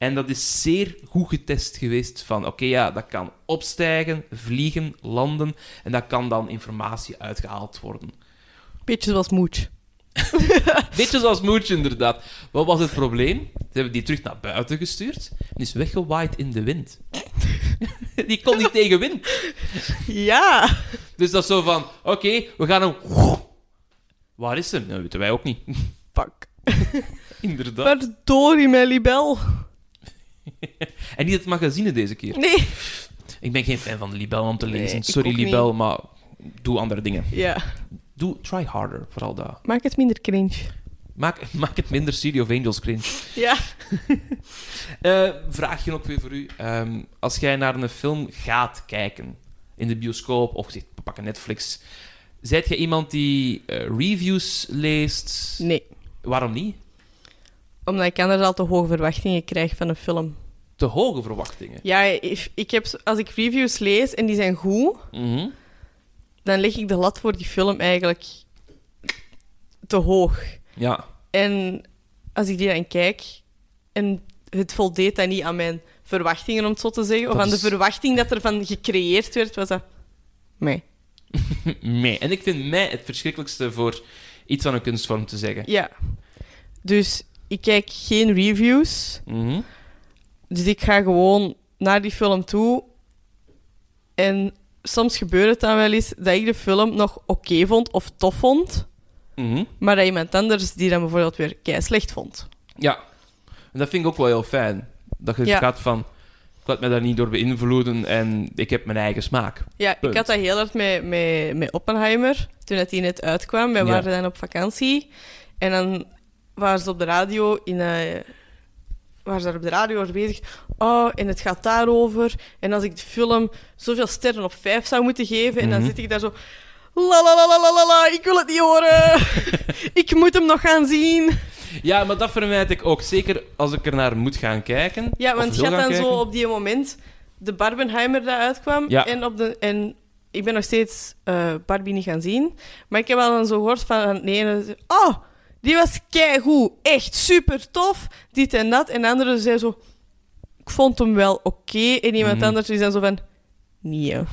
Speaker 3: En dat is zeer goed getest geweest van, oké, ja, dat kan opstijgen, vliegen, landen en dat kan dan informatie uitgehaald worden.
Speaker 1: Beetje zoals Mooch.
Speaker 3: Beetje zoals Mooch, inderdaad. Wat was het probleem? Ze hebben die terug naar buiten gestuurd en is weggewaaid in de wind. die kon niet tegen wind.
Speaker 1: Ja.
Speaker 3: Dus dat is zo van, oké, we gaan hem... Waar is hem? Dat weten wij ook niet.
Speaker 1: Fuck.
Speaker 3: Inderdaad.
Speaker 1: Verdorie, mijn libel.
Speaker 3: En niet het magazine deze keer.
Speaker 1: Nee.
Speaker 3: Ik ben geen fan van Libel om te lezen. Sorry,
Speaker 1: niet.
Speaker 3: Libel, maar doe andere dingen.
Speaker 1: Ja.
Speaker 3: Doe, try harder, vooral dat.
Speaker 1: Maak het minder cringe.
Speaker 3: Maak, maak het minder City of Angels cringe.
Speaker 1: Ja.
Speaker 3: Eh vraagje ook weer voor u. Ehm, als jij naar een film gaat kijken, in de bioscoop, of zegt, we pakken Netflix, zijt jij iemand die eh, reviews leest?
Speaker 1: Nee.
Speaker 3: Waarom niet?
Speaker 1: Omdat ik anders al te hoge verwachtingen krijg van een film.
Speaker 3: Te hoge verwachtingen.
Speaker 1: Ja, ik ik heb, als ik reviews lees en die zijn goed,
Speaker 3: Mhm.
Speaker 1: dan leg ik de lat voor die film eigenlijk te hoog.
Speaker 3: Ja.
Speaker 1: En als ik die dan kijk en het voldeed dan niet aan mijn verwachtingen, om het zo te zeggen, of aan de verwachting dat er van gecreëerd werd, was dat... Nee.
Speaker 3: Nee. En ik vind mij het verschrikkelijkste voor iets van een kunstvorm te zeggen.
Speaker 1: Ja. Dus ik kijk geen reviews.
Speaker 3: Mhm.
Speaker 1: Dus ik ga gewoon naar die film toe. En soms gebeurt het dan wel eens dat ik de film nog oké vond of tof vond.
Speaker 3: Mhm.
Speaker 1: Maar dat iemand anders die dan bijvoorbeeld weer kei slecht vond.
Speaker 3: Ja. En dat vind ik ook wel heel fijn. Dat je
Speaker 1: Ja.
Speaker 3: gaat van... Ik laat me daar niet door beïnvloeden en ik heb mijn eigen smaak.
Speaker 1: Ja,
Speaker 3: Punt.
Speaker 1: ik had dat heel hard met, met, met Oppenheimer, toen dat die net uitkwam. Wij
Speaker 3: Ja.
Speaker 1: waren dan op vakantie. En dan waren ze op de radio in... eh waren ze daar op de radio over bezig. Oh, en het gaat daarover. En als ik de film zoveel sterren op vijf zou moeten geven... En dan
Speaker 3: Mhm.
Speaker 1: zit ik daar zo... La la la la la la ik wil het niet horen. ik moet hem nog gaan zien.
Speaker 3: Ja, maar dat vermijd ik ook. Zeker als ik er naar moet gaan kijken.
Speaker 1: Ja, want je had dan zo op die moment de Barbenheimer dat uitkwam.
Speaker 3: Ja.
Speaker 1: En, op de, en ik ben nog steeds eh, Barbie niet gaan zien. Maar ik heb al dan zo gehoord van... Nee, oh, die was keigoed. Echt super tof. Dit en dat. En de andere zei zo... Ik vond hem wel oké. En iemand
Speaker 3: Mhm.
Speaker 1: anders die zei zo van... Nee.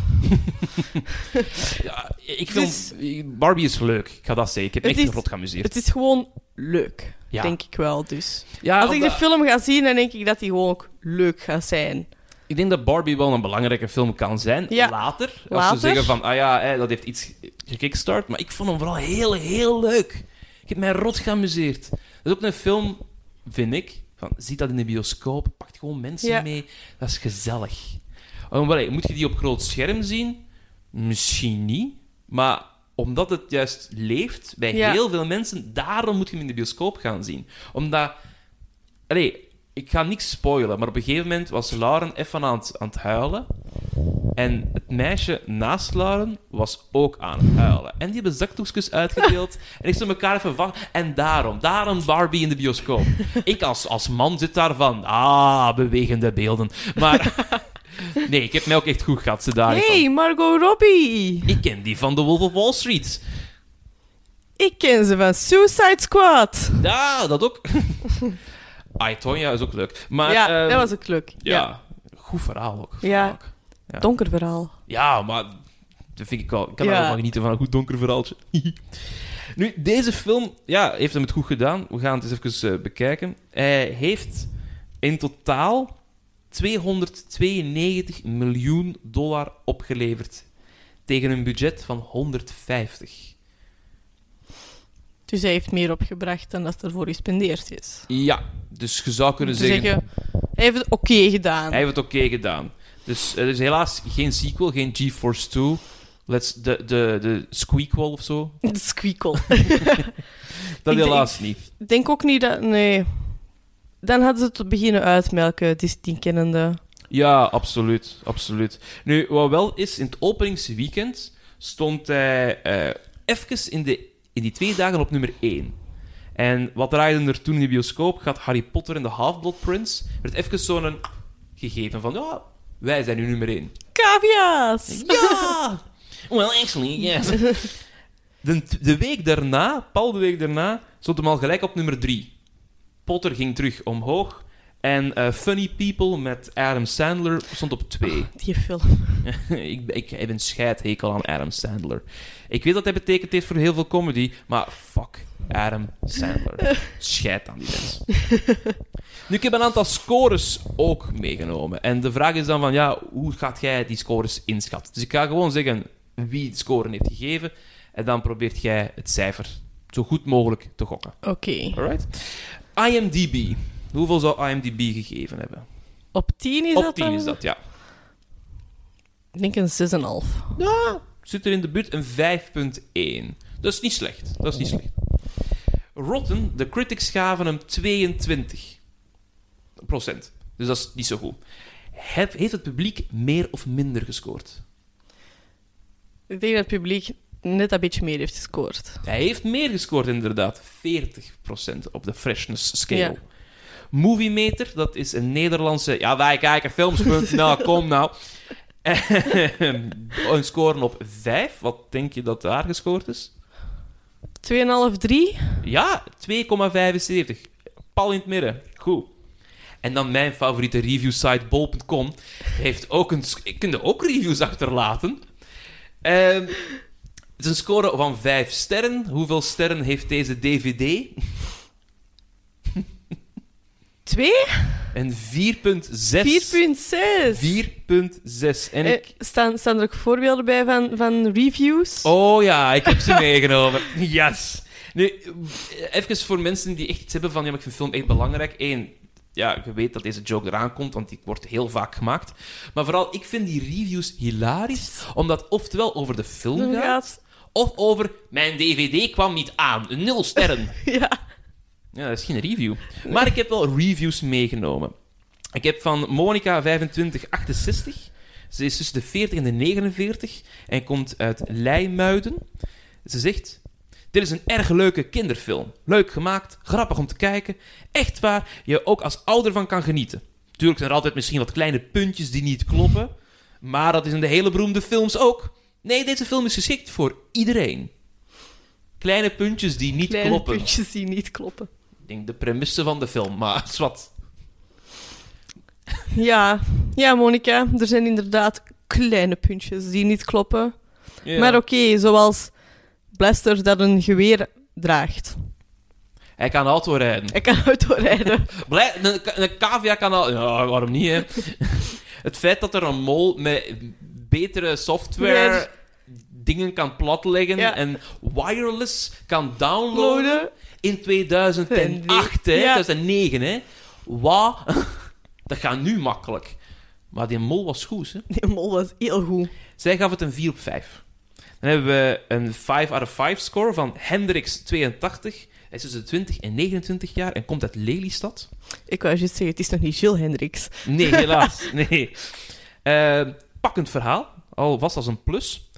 Speaker 3: Ja, ik vind...
Speaker 1: Dus-
Speaker 3: Barbie is leuk. Ik ga dat zeggen. Ik heb echt
Speaker 1: is-
Speaker 3: rot geamuseerd.
Speaker 1: Het is gewoon leuk.
Speaker 3: Ja.
Speaker 1: Denk ik wel, dus.
Speaker 3: Ja,
Speaker 1: Als ik de film ga zien, dan denk ik dat die gewoon ook leuk gaat zijn.
Speaker 3: Ik denk dat Barbie wel een belangrijke film kan zijn.
Speaker 1: Ja.
Speaker 3: Later. Als
Speaker 1: Later.
Speaker 3: ze zeggen van, ah ja, hè, dat heeft iets gekickstart. Maar ik vond hem vooral heel, heel leuk. Ik heb mij rot geamuseerd. Dat is ook een film, vind ik, van, ziet dat in de bioscoop, pakt gewoon mensen
Speaker 1: Ja.
Speaker 3: mee. Dat is gezellig. Oh, maar, hey, moet je die op groot scherm zien? Misschien niet. Maar omdat het juist leeft bij
Speaker 1: Ja.
Speaker 3: heel veel mensen, daarom moet je hem in de bioscoop gaan zien. Omdat... Allee, ik ga niks spoilen, maar op een gegeven moment was Lauren even aan het, aan het huilen. En het meisje naast Lauren was ook aan het huilen. En die hebben zakdoekjes uitgedeeld. en ik stond elkaar even van. En daarom, daarom Barbie in de bioscoop. ik als, als man zit daar van. Ah, bewegende beelden. Maar nee, ik heb mij ook echt goed gehad. Ze daar
Speaker 1: hey, Margot Robbie!
Speaker 3: Ik ken die van The Wolf of Wall Street.
Speaker 1: Ik ken ze van Suicide Squad.
Speaker 3: Ja, dat ook. I, Tonya is ook leuk. Maar,
Speaker 1: ja,
Speaker 3: ehm,
Speaker 1: dat was ook leuk.
Speaker 3: Ja,
Speaker 1: Ja.
Speaker 3: goed verhaal ook.
Speaker 1: Ja.
Speaker 3: Vaak. Ja.
Speaker 1: Donker verhaal.
Speaker 3: Ja, maar dat vind ik wel. Ik kan
Speaker 1: Ja.
Speaker 3: er wel genieten van een goed donker verhaaltje. nu, deze film ja, heeft hem het goed gedaan. We gaan het eens even eh, bekijken. Hij heeft in totaal 292 miljoen dollar opgeleverd. Tegen een budget van 150.
Speaker 1: Dus hij heeft meer opgebracht dan dat ervoor gespendeerd is.
Speaker 3: Ja, dus je zou kunnen zeggen,
Speaker 1: hij heeft het oké gedaan.
Speaker 3: Hij heeft het oké gedaan. Dus er is helaas geen sequel, geen GeForce 2. Let's, de, de, de Squeakquel of zo.
Speaker 1: De squeakle.
Speaker 3: Dat
Speaker 1: Ik
Speaker 3: helaas niet.
Speaker 1: Ik denk ook niet dat... Nee. Dan hadden ze het beginnen uitmelken, Disney kennende.
Speaker 3: Ja, absoluut. absoluut. Nu, wat wel is, in het openingsweekend stond hij eh even in, de, in die twee dagen op nummer 1. En wat draaide er toen in de bioscoop? Gaat Harry Potter en de Half-Blood Prince? werd even zo'n gegeven van, ja, wij zijn nu nummer 1.
Speaker 1: Cavia's!
Speaker 3: Ja! Well, actually, yes. De, de week daarna, Paul de week daarna, stond hem al gelijk op nummer 3. Potter ging terug omhoog. En eh, Funny People met Adam Sandler stond op 2.
Speaker 1: Die film.
Speaker 3: ik, ik heb een scheidhekel aan Adam Sandler. Ik weet dat hij betekend heeft voor heel veel comedy, maar fuck Adam Sandler. Scheid aan die mens. nu, ik heb een aantal scores ook meegenomen. En de vraag is dan van, ja, hoe gaat jij die scores inschatten? Dus ik ga gewoon zeggen wie de score heeft gegeven. En dan probeert jij het cijfer zo goed mogelijk te gokken.
Speaker 1: Oké.
Speaker 3: Alright? IMDb. Hoeveel zou IMDb gegeven hebben?
Speaker 1: Op 10 is
Speaker 3: Op
Speaker 1: dat
Speaker 3: 10
Speaker 1: dan?
Speaker 3: is dat, ja.
Speaker 1: Ik denk een 6,5.
Speaker 3: Ja, zit er in de buurt een 5.1. Dat is niet slecht. Dat is niet slecht. Rotten, de critics gaven hem 22 procent. Dus dat is niet zo goed. Heeft het publiek meer of minder gescoord?
Speaker 1: Ik denk dat het publiek net een beetje meer heeft gescoord.
Speaker 3: Hij heeft meer gescoord, inderdaad. 40% op de freshness scale.
Speaker 1: Ja.
Speaker 3: Movie Meter, dat is een Nederlandse... Ja, wij kijken films. nou, kom nou. een score op 5. Wat denk je dat daar gescoord is?
Speaker 1: 2,5, 3?
Speaker 3: Ja, 2,75. Pal in het midden. Goed. En dan mijn favoriete reviewsite, bol.com, heeft ook een... Ik kunt ook reviews achterlaten. Ehm, het is een score van 5 sterren. Hoeveel sterren heeft deze DVD?
Speaker 1: 2?
Speaker 3: Een 4,6.
Speaker 1: 4,6.
Speaker 3: 4,6. En
Speaker 1: Eh,
Speaker 3: ik...
Speaker 1: staan, staan er ook voorbeelden bij van, van reviews?
Speaker 3: Oh ja, ik heb ze meegenomen. Yes. Nu, even voor mensen die echt iets hebben van... Ja, maar ik vind film echt belangrijk. Eén, ja, je weet dat deze joke eraan komt, want die wordt heel vaak gemaakt. Maar vooral, ik vind die reviews hilarisch, omdat oftewel over de film gaat- of over mijn DVD kwam niet aan. Nul sterren.
Speaker 1: Ja.
Speaker 3: Ja, dat is geen review. Maar ik heb wel reviews meegenomen. Ik heb van Monica 2568. Ze is tussen de 40 en de 49 en komt uit Leimuiden. Ze zegt: Dit is een erg leuke kinderfilm. Leuk gemaakt, grappig om te kijken. Echt waar, je ook als ouder van kan genieten. Tuurlijk zijn er altijd misschien wat kleine puntjes die niet kloppen. Maar dat is in de hele beroemde films ook. Nee, deze film is geschikt voor iedereen. Kleine puntjes die niet
Speaker 1: Kleine
Speaker 3: kloppen.
Speaker 1: puntjes die niet kloppen.
Speaker 3: Ik denk de premisse van de film, maar wat.
Speaker 1: Ja, ja, Monica, er zijn inderdaad kleine puntjes die niet kloppen. Maar oké, zoals Blaster dat een geweer draagt.
Speaker 3: Hij kan auto rijden.
Speaker 1: Hij kan autorijden.
Speaker 3: Blij, een, een cavia kan al... Ja, waarom niet, hè? Het feit dat er een mol met betere software dingen kan platleggen
Speaker 1: Ja.
Speaker 3: en wireless kan downloaden
Speaker 1: Loaden.
Speaker 3: In 2008, hè?
Speaker 1: Ja.
Speaker 3: 2009, hè? Wat? Dat gaat nu makkelijk. Maar die mol was goed, hè?
Speaker 1: Die mol was heel goed.
Speaker 3: Zij gaf het een 4 op 5. Dan hebben we een 5 out of 5 score van Hendrix 82. Hij is tussen de 20 en 29 jaar en komt uit Lelystad.
Speaker 1: Ik wou juist zeggen, het is nog niet Jill Hendricks.
Speaker 3: Nee, helaas. Nee. Eh, pakkend verhaal, al was als een plus.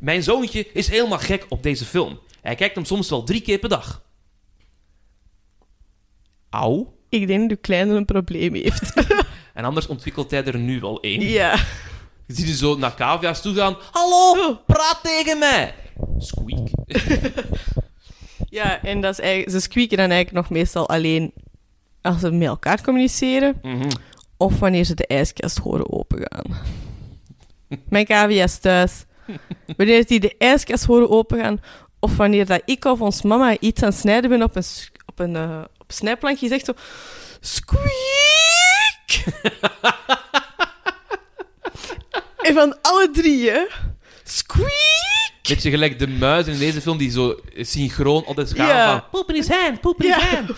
Speaker 3: Mijn zoontje is helemaal gek op deze film. Hij kijkt hem soms wel drie keer per dag. Auw.
Speaker 1: Ik denk dat uw kleine een probleem heeft.
Speaker 3: En anders ontwikkelt hij er nu wel één.
Speaker 1: ja.
Speaker 3: Je ziet je zo naar cavia's toe gaan. Hallo, praat tegen mij. Squeak.
Speaker 1: Ja, en dat is eigenlijk, ze squeaken dan eigenlijk nog meestal alleen als ze met elkaar communiceren
Speaker 3: Mhm.
Speaker 1: of wanneer ze de ijskast horen opengaan. Mijn cavia's thuis. Wanneer die de ijskast horen opengaan of wanneer dat ik of ons mama iets aan het snijden ben op een, op een, eh, op een snijplankje, zegt zo... Squeak! En van alle drie, hè. Squeak!
Speaker 3: Beetje gelijk de muis in deze film die zo synchroon altijd gaan
Speaker 1: Ja.
Speaker 3: van poep in his hand, poep in his hand.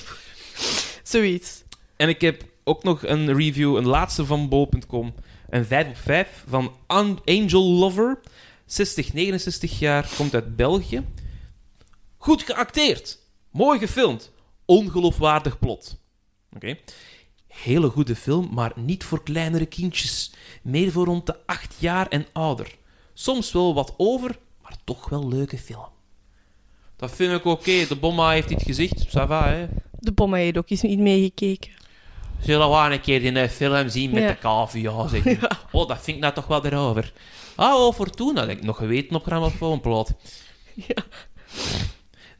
Speaker 1: Zoiets.
Speaker 3: En ik heb ook nog een review, een laatste van bol.com. Een 5 op 5 van An- Angel Lover. 60, 69 jaar, komt uit België. Goed geacteerd. Mooi gefilmd. Ongeloofwaardig plot. Oké. Hele goede film, maar niet voor kleinere kindjes. Meer voor rond de 8 jaar en ouder. Soms wel wat over, maar toch wel leuke film. Dat vind ik oké. De bomma heeft iets gezegd. Ça va, hè.
Speaker 1: De bomma heeft ook eens niet meegekeken.
Speaker 3: Zullen we een keer in een film zien met
Speaker 1: Ja.
Speaker 3: de cavia? Zeg ik. Oh, dat vind ik nou toch wel erover. Ah, oh, Fortuna. Denk ik nog geweten op grammofoonplaat.
Speaker 1: Ja.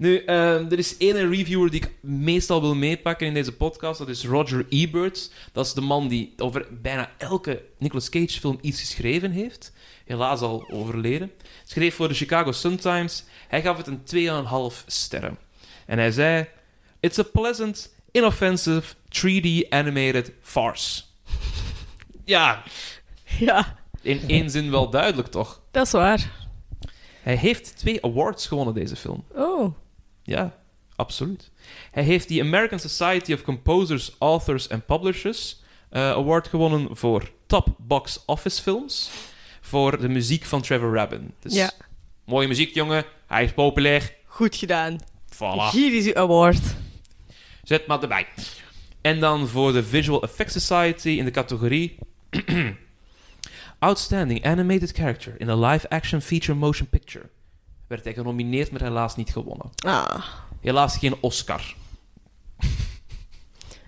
Speaker 3: Nu, ehm, er is één reviewer die ik meestal wil meepakken in deze podcast. Dat is Roger Ebert. Dat is de man die over bijna elke Nicolas Cage film iets geschreven heeft. Helaas al overleden. Schreef voor de Chicago Sun-Times. Hij gaf het een 2,5 sterren. En hij zei... It's a pleasant, inoffensive, 3D animated farce. Ja,
Speaker 1: Ja,
Speaker 3: in één zin wel duidelijk, toch?
Speaker 1: dat is waar.
Speaker 3: Hij heeft twee awards gewonnen, deze film.
Speaker 1: Oh.
Speaker 3: Ja, absoluut. Hij heeft de American Society of Composers, Authors and Publishers eh, Award gewonnen voor Top Box Office Films. Voor de muziek van Trevor Rabin. Dus
Speaker 1: Ja.
Speaker 3: mooie muziek, jongen. Hij is populair.
Speaker 1: Goed gedaan.
Speaker 3: Voilà.
Speaker 1: Hier is uw award.
Speaker 3: Zet maar erbij. En dan voor de Visual Effects Society in de categorie Outstanding Animated Character in a Live-Action Feature Motion Picture. Werd hij genomineerd, maar helaas niet gewonnen.
Speaker 1: Ah.
Speaker 3: Helaas geen Oscar.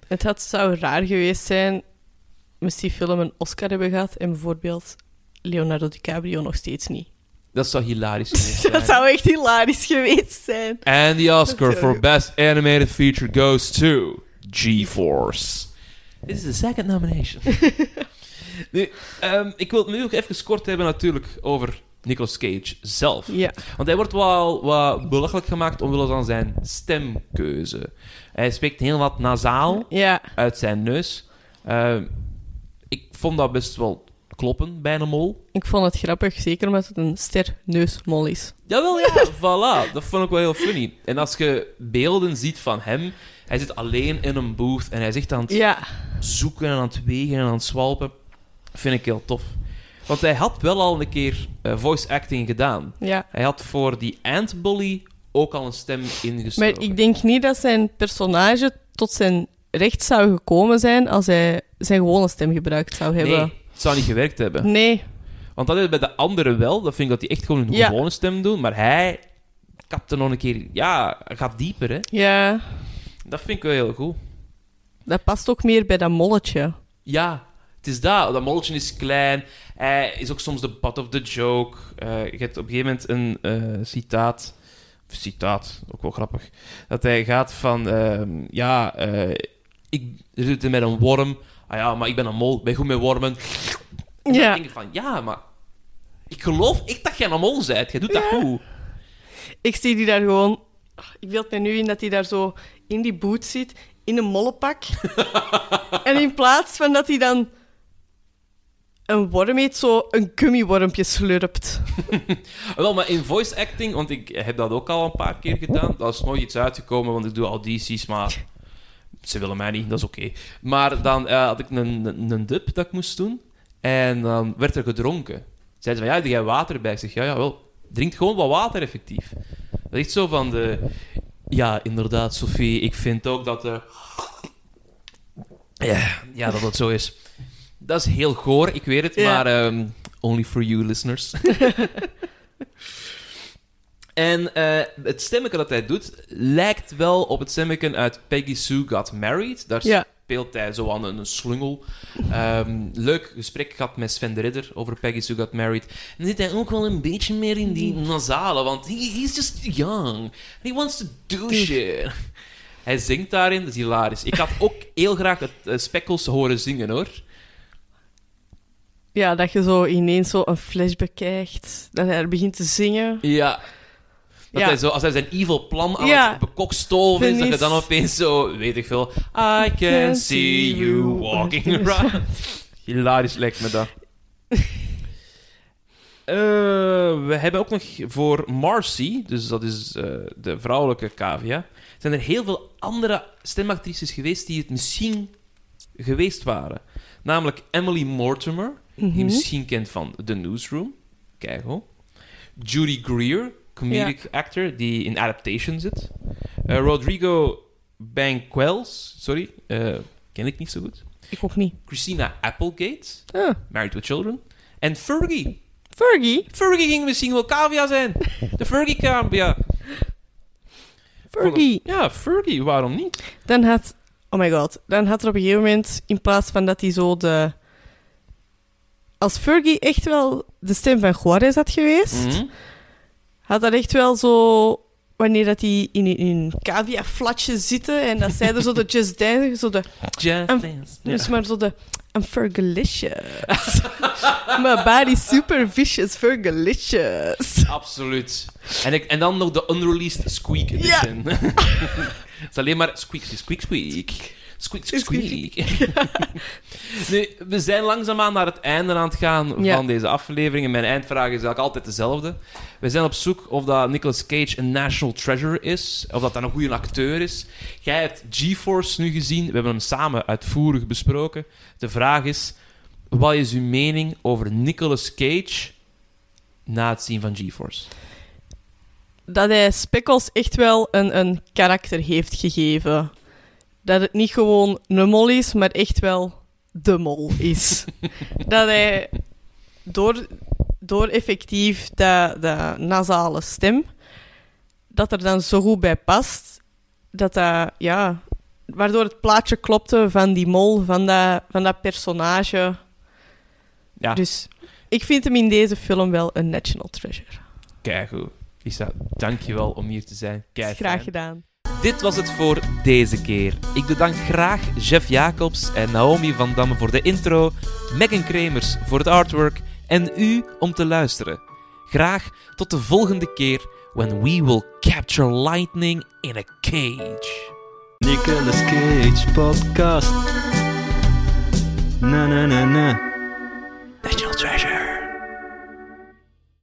Speaker 1: Het had, zou raar geweest zijn moest die film een Oscar hebben gehad en bijvoorbeeld Leonardo DiCaprio nog steeds niet.
Speaker 3: Dat zou hilarisch geweest zijn.
Speaker 1: Dat zou echt hilarisch geweest zijn.
Speaker 3: And the Oscar for Best Animated Feature goes to G-Force. This is the second nomination. nu, ehm, ik wil het nu ook even kort hebben natuurlijk over Nicolas Cage zelf.
Speaker 1: Ja.
Speaker 3: Want hij wordt wel wat belachelijk gemaakt omwille van zijn stemkeuze. Hij spreekt heel wat nasaal
Speaker 1: Ja.
Speaker 3: uit zijn neus. Ehm, ik vond dat best wel kloppen bij een mol.
Speaker 1: Ik vond het grappig, zeker omdat het een ster-neusmol is.
Speaker 3: Jawel, ja, voilà. Dat vond ik wel heel funny. En als je beelden ziet van hem, hij zit alleen in een booth en hij echt aan het
Speaker 1: Ja.
Speaker 3: zoeken en aan het wegen en aan het swalpen. Vind ik heel tof. Want hij had wel al een keer eh, voice acting gedaan.
Speaker 1: Ja.
Speaker 3: Hij had voor die Ant Bully ook al een stem ingestoken.
Speaker 1: Maar ik denk niet dat zijn personage tot zijn recht zou gekomen zijn als hij zijn gewone stem gebruikt zou hebben.
Speaker 3: Nee, het zou niet gewerkt hebben.
Speaker 1: Nee.
Speaker 3: Want dat is bij de anderen wel. Dat vind ik dat hij echt gewoon een
Speaker 1: Ja.
Speaker 3: gewone stem doen. Maar hij kapte nog een keer... Ja, gaat dieper, hè.
Speaker 1: Ja.
Speaker 3: Dat vind ik wel heel goed.
Speaker 1: Dat past ook meer bij dat molletje.
Speaker 3: Ja, het is dat. Dat molletje is klein. Hij is ook soms de butt of the joke. Eh, je hebt op een gegeven moment een eh, citaat. Citaat, ook wel grappig. Dat hij gaat van... ehm, ja, eh, ik zit met een worm. Ah ja, maar ik ben een mol. Ik ben goed met wormen.
Speaker 1: Ja.
Speaker 3: denk ik van... Ja, maar... Ik geloof echt dat jij een mol bent. Jij doet dat goed.
Speaker 1: Ik zie die daar gewoon... Ik beeld me nu in dat hij daar zo in die boot zit, in een mollenpak. en in plaats van dat hij dan een worm eet, zo een gummiwormpje slurpt.
Speaker 3: Wel, maar in voice acting, want ik heb dat ook al een paar keer gedaan. Dat is nooit iets uitgekomen, want ik doe audities, maar ze willen mij niet, dat is oké. Maar dan eh, had ik een, een, dub dat ik moest doen en dan werd er gedronken. Zeiden ze van, ja, jij water bij? Ik zeg, ja, ja, wel. Drink gewoon wat water, effectief. Dat is zo van de... Ja, inderdaad, Sophie, ik vind ook dat er... Ja, ja, dat het zo is. Dat is heel goor, ik weet het,
Speaker 1: Ja.
Speaker 3: maar ehm, only for you, listeners. en eh, het stemmetje dat hij doet lijkt wel op het stemmetje uit Peggy Sue Got Married. Daar
Speaker 1: Ja.
Speaker 3: speelt hij zo aan een, een slungel. Ehm, leuk gesprek gehad met Sven de Ridder over Peggy Sue Got Married. En dan zit hij ook wel een beetje meer in die nasale, want he, he's just young. He wants to do shit. Hij zingt daarin, dat is hilarisch. Ik had ook heel graag het eh, Speckles horen zingen, hoor.
Speaker 1: Ja, dat je zo ineens zo een flashback krijgt. Dat hij er begint te zingen.
Speaker 3: Ja. Dat
Speaker 1: Ja.
Speaker 3: hij zo, als hij zijn evil plan aan
Speaker 1: Ja.
Speaker 3: het bekokstoven is, dat je
Speaker 1: Vernis-
Speaker 3: dan opeens zo, weet ik veel, I can see you walking around. Hilarisch lijkt me dat. Eh, we hebben ook nog voor Marcy, dus dat is eh, de vrouwelijke cavia, zijn er heel veel andere stemactrices geweest die het misschien geweest waren. Namelijk Emily Mortimer, die
Speaker 1: Mhm.
Speaker 3: misschien kent van The Newsroom. Kijk hoor. Judy Greer, comedic actor, die in Adaptation zit. Eh, Rodrigo Banquels, sorry, eh, ken ik niet zo goed.
Speaker 1: Ik ook niet.
Speaker 3: Christina Applegate,
Speaker 1: Ah,
Speaker 3: Married with Children. En Fergie.
Speaker 1: Fergie.
Speaker 3: Fergie ging misschien wel cavia zijn. De Fergie cavia.
Speaker 1: Fergie.
Speaker 3: Ja, Fergie, waarom niet?
Speaker 1: Dan had... Oh my god. Dan had er op een gegeven moment, in plaats van dat hij zo de... Als Fergie echt wel de stem van Juarez had geweest,
Speaker 3: Mhm.
Speaker 1: had dat echt wel zo... Wanneer dat die in een cavia-flatje zitten en dat zij er zo de Just Dance, zo de...
Speaker 3: Just Dance.
Speaker 1: Dus maar zo de... I'm Fergalicious. My body's super vicious, Fergalicious.
Speaker 3: Absoluut. En, ik, en dan nog de unreleased Squeak edition. Het is alleen maar squeak, squeak, squeak. Squeak, squeak, squeak. nu, we zijn langzaamaan naar het einde aan het gaan
Speaker 1: Ja.
Speaker 3: van deze aflevering. En mijn eindvraag is eigenlijk altijd dezelfde. We zijn op zoek of dat Nicolas Cage een national treasure is. Of dat dat een goede acteur is. Jij hebt GeForce nu gezien. We hebben hem samen uitvoerig besproken. De vraag is... Wat is uw mening over Nicolas Cage na het zien van GeForce?
Speaker 1: dat hij Speckles echt wel een, een karakter heeft gegeven. Dat het niet gewoon een mol is, maar echt wel de mol is. dat hij door, door effectief dat, dat nasale stem, dat er dan zo goed bij past, dat dat, ja, waardoor het plaatje klopte van die mol, van dat, van dat personage.
Speaker 3: Ja,
Speaker 1: Dus ik vind hem in deze film wel een national treasure.
Speaker 3: keigoed. Lisa, dankjewel om hier te zijn.
Speaker 1: Graag gedaan.
Speaker 3: Dit was het voor deze keer. Ik bedank graag Jeff Jacobs en Naomi van Damme voor de intro, Megan Kremers voor het artwork en u om te luisteren. Graag tot de volgende keer when we will capture lightning in a cage.
Speaker 2: Nicolas Cage podcast. Na na na na.
Speaker 3: National Treasure.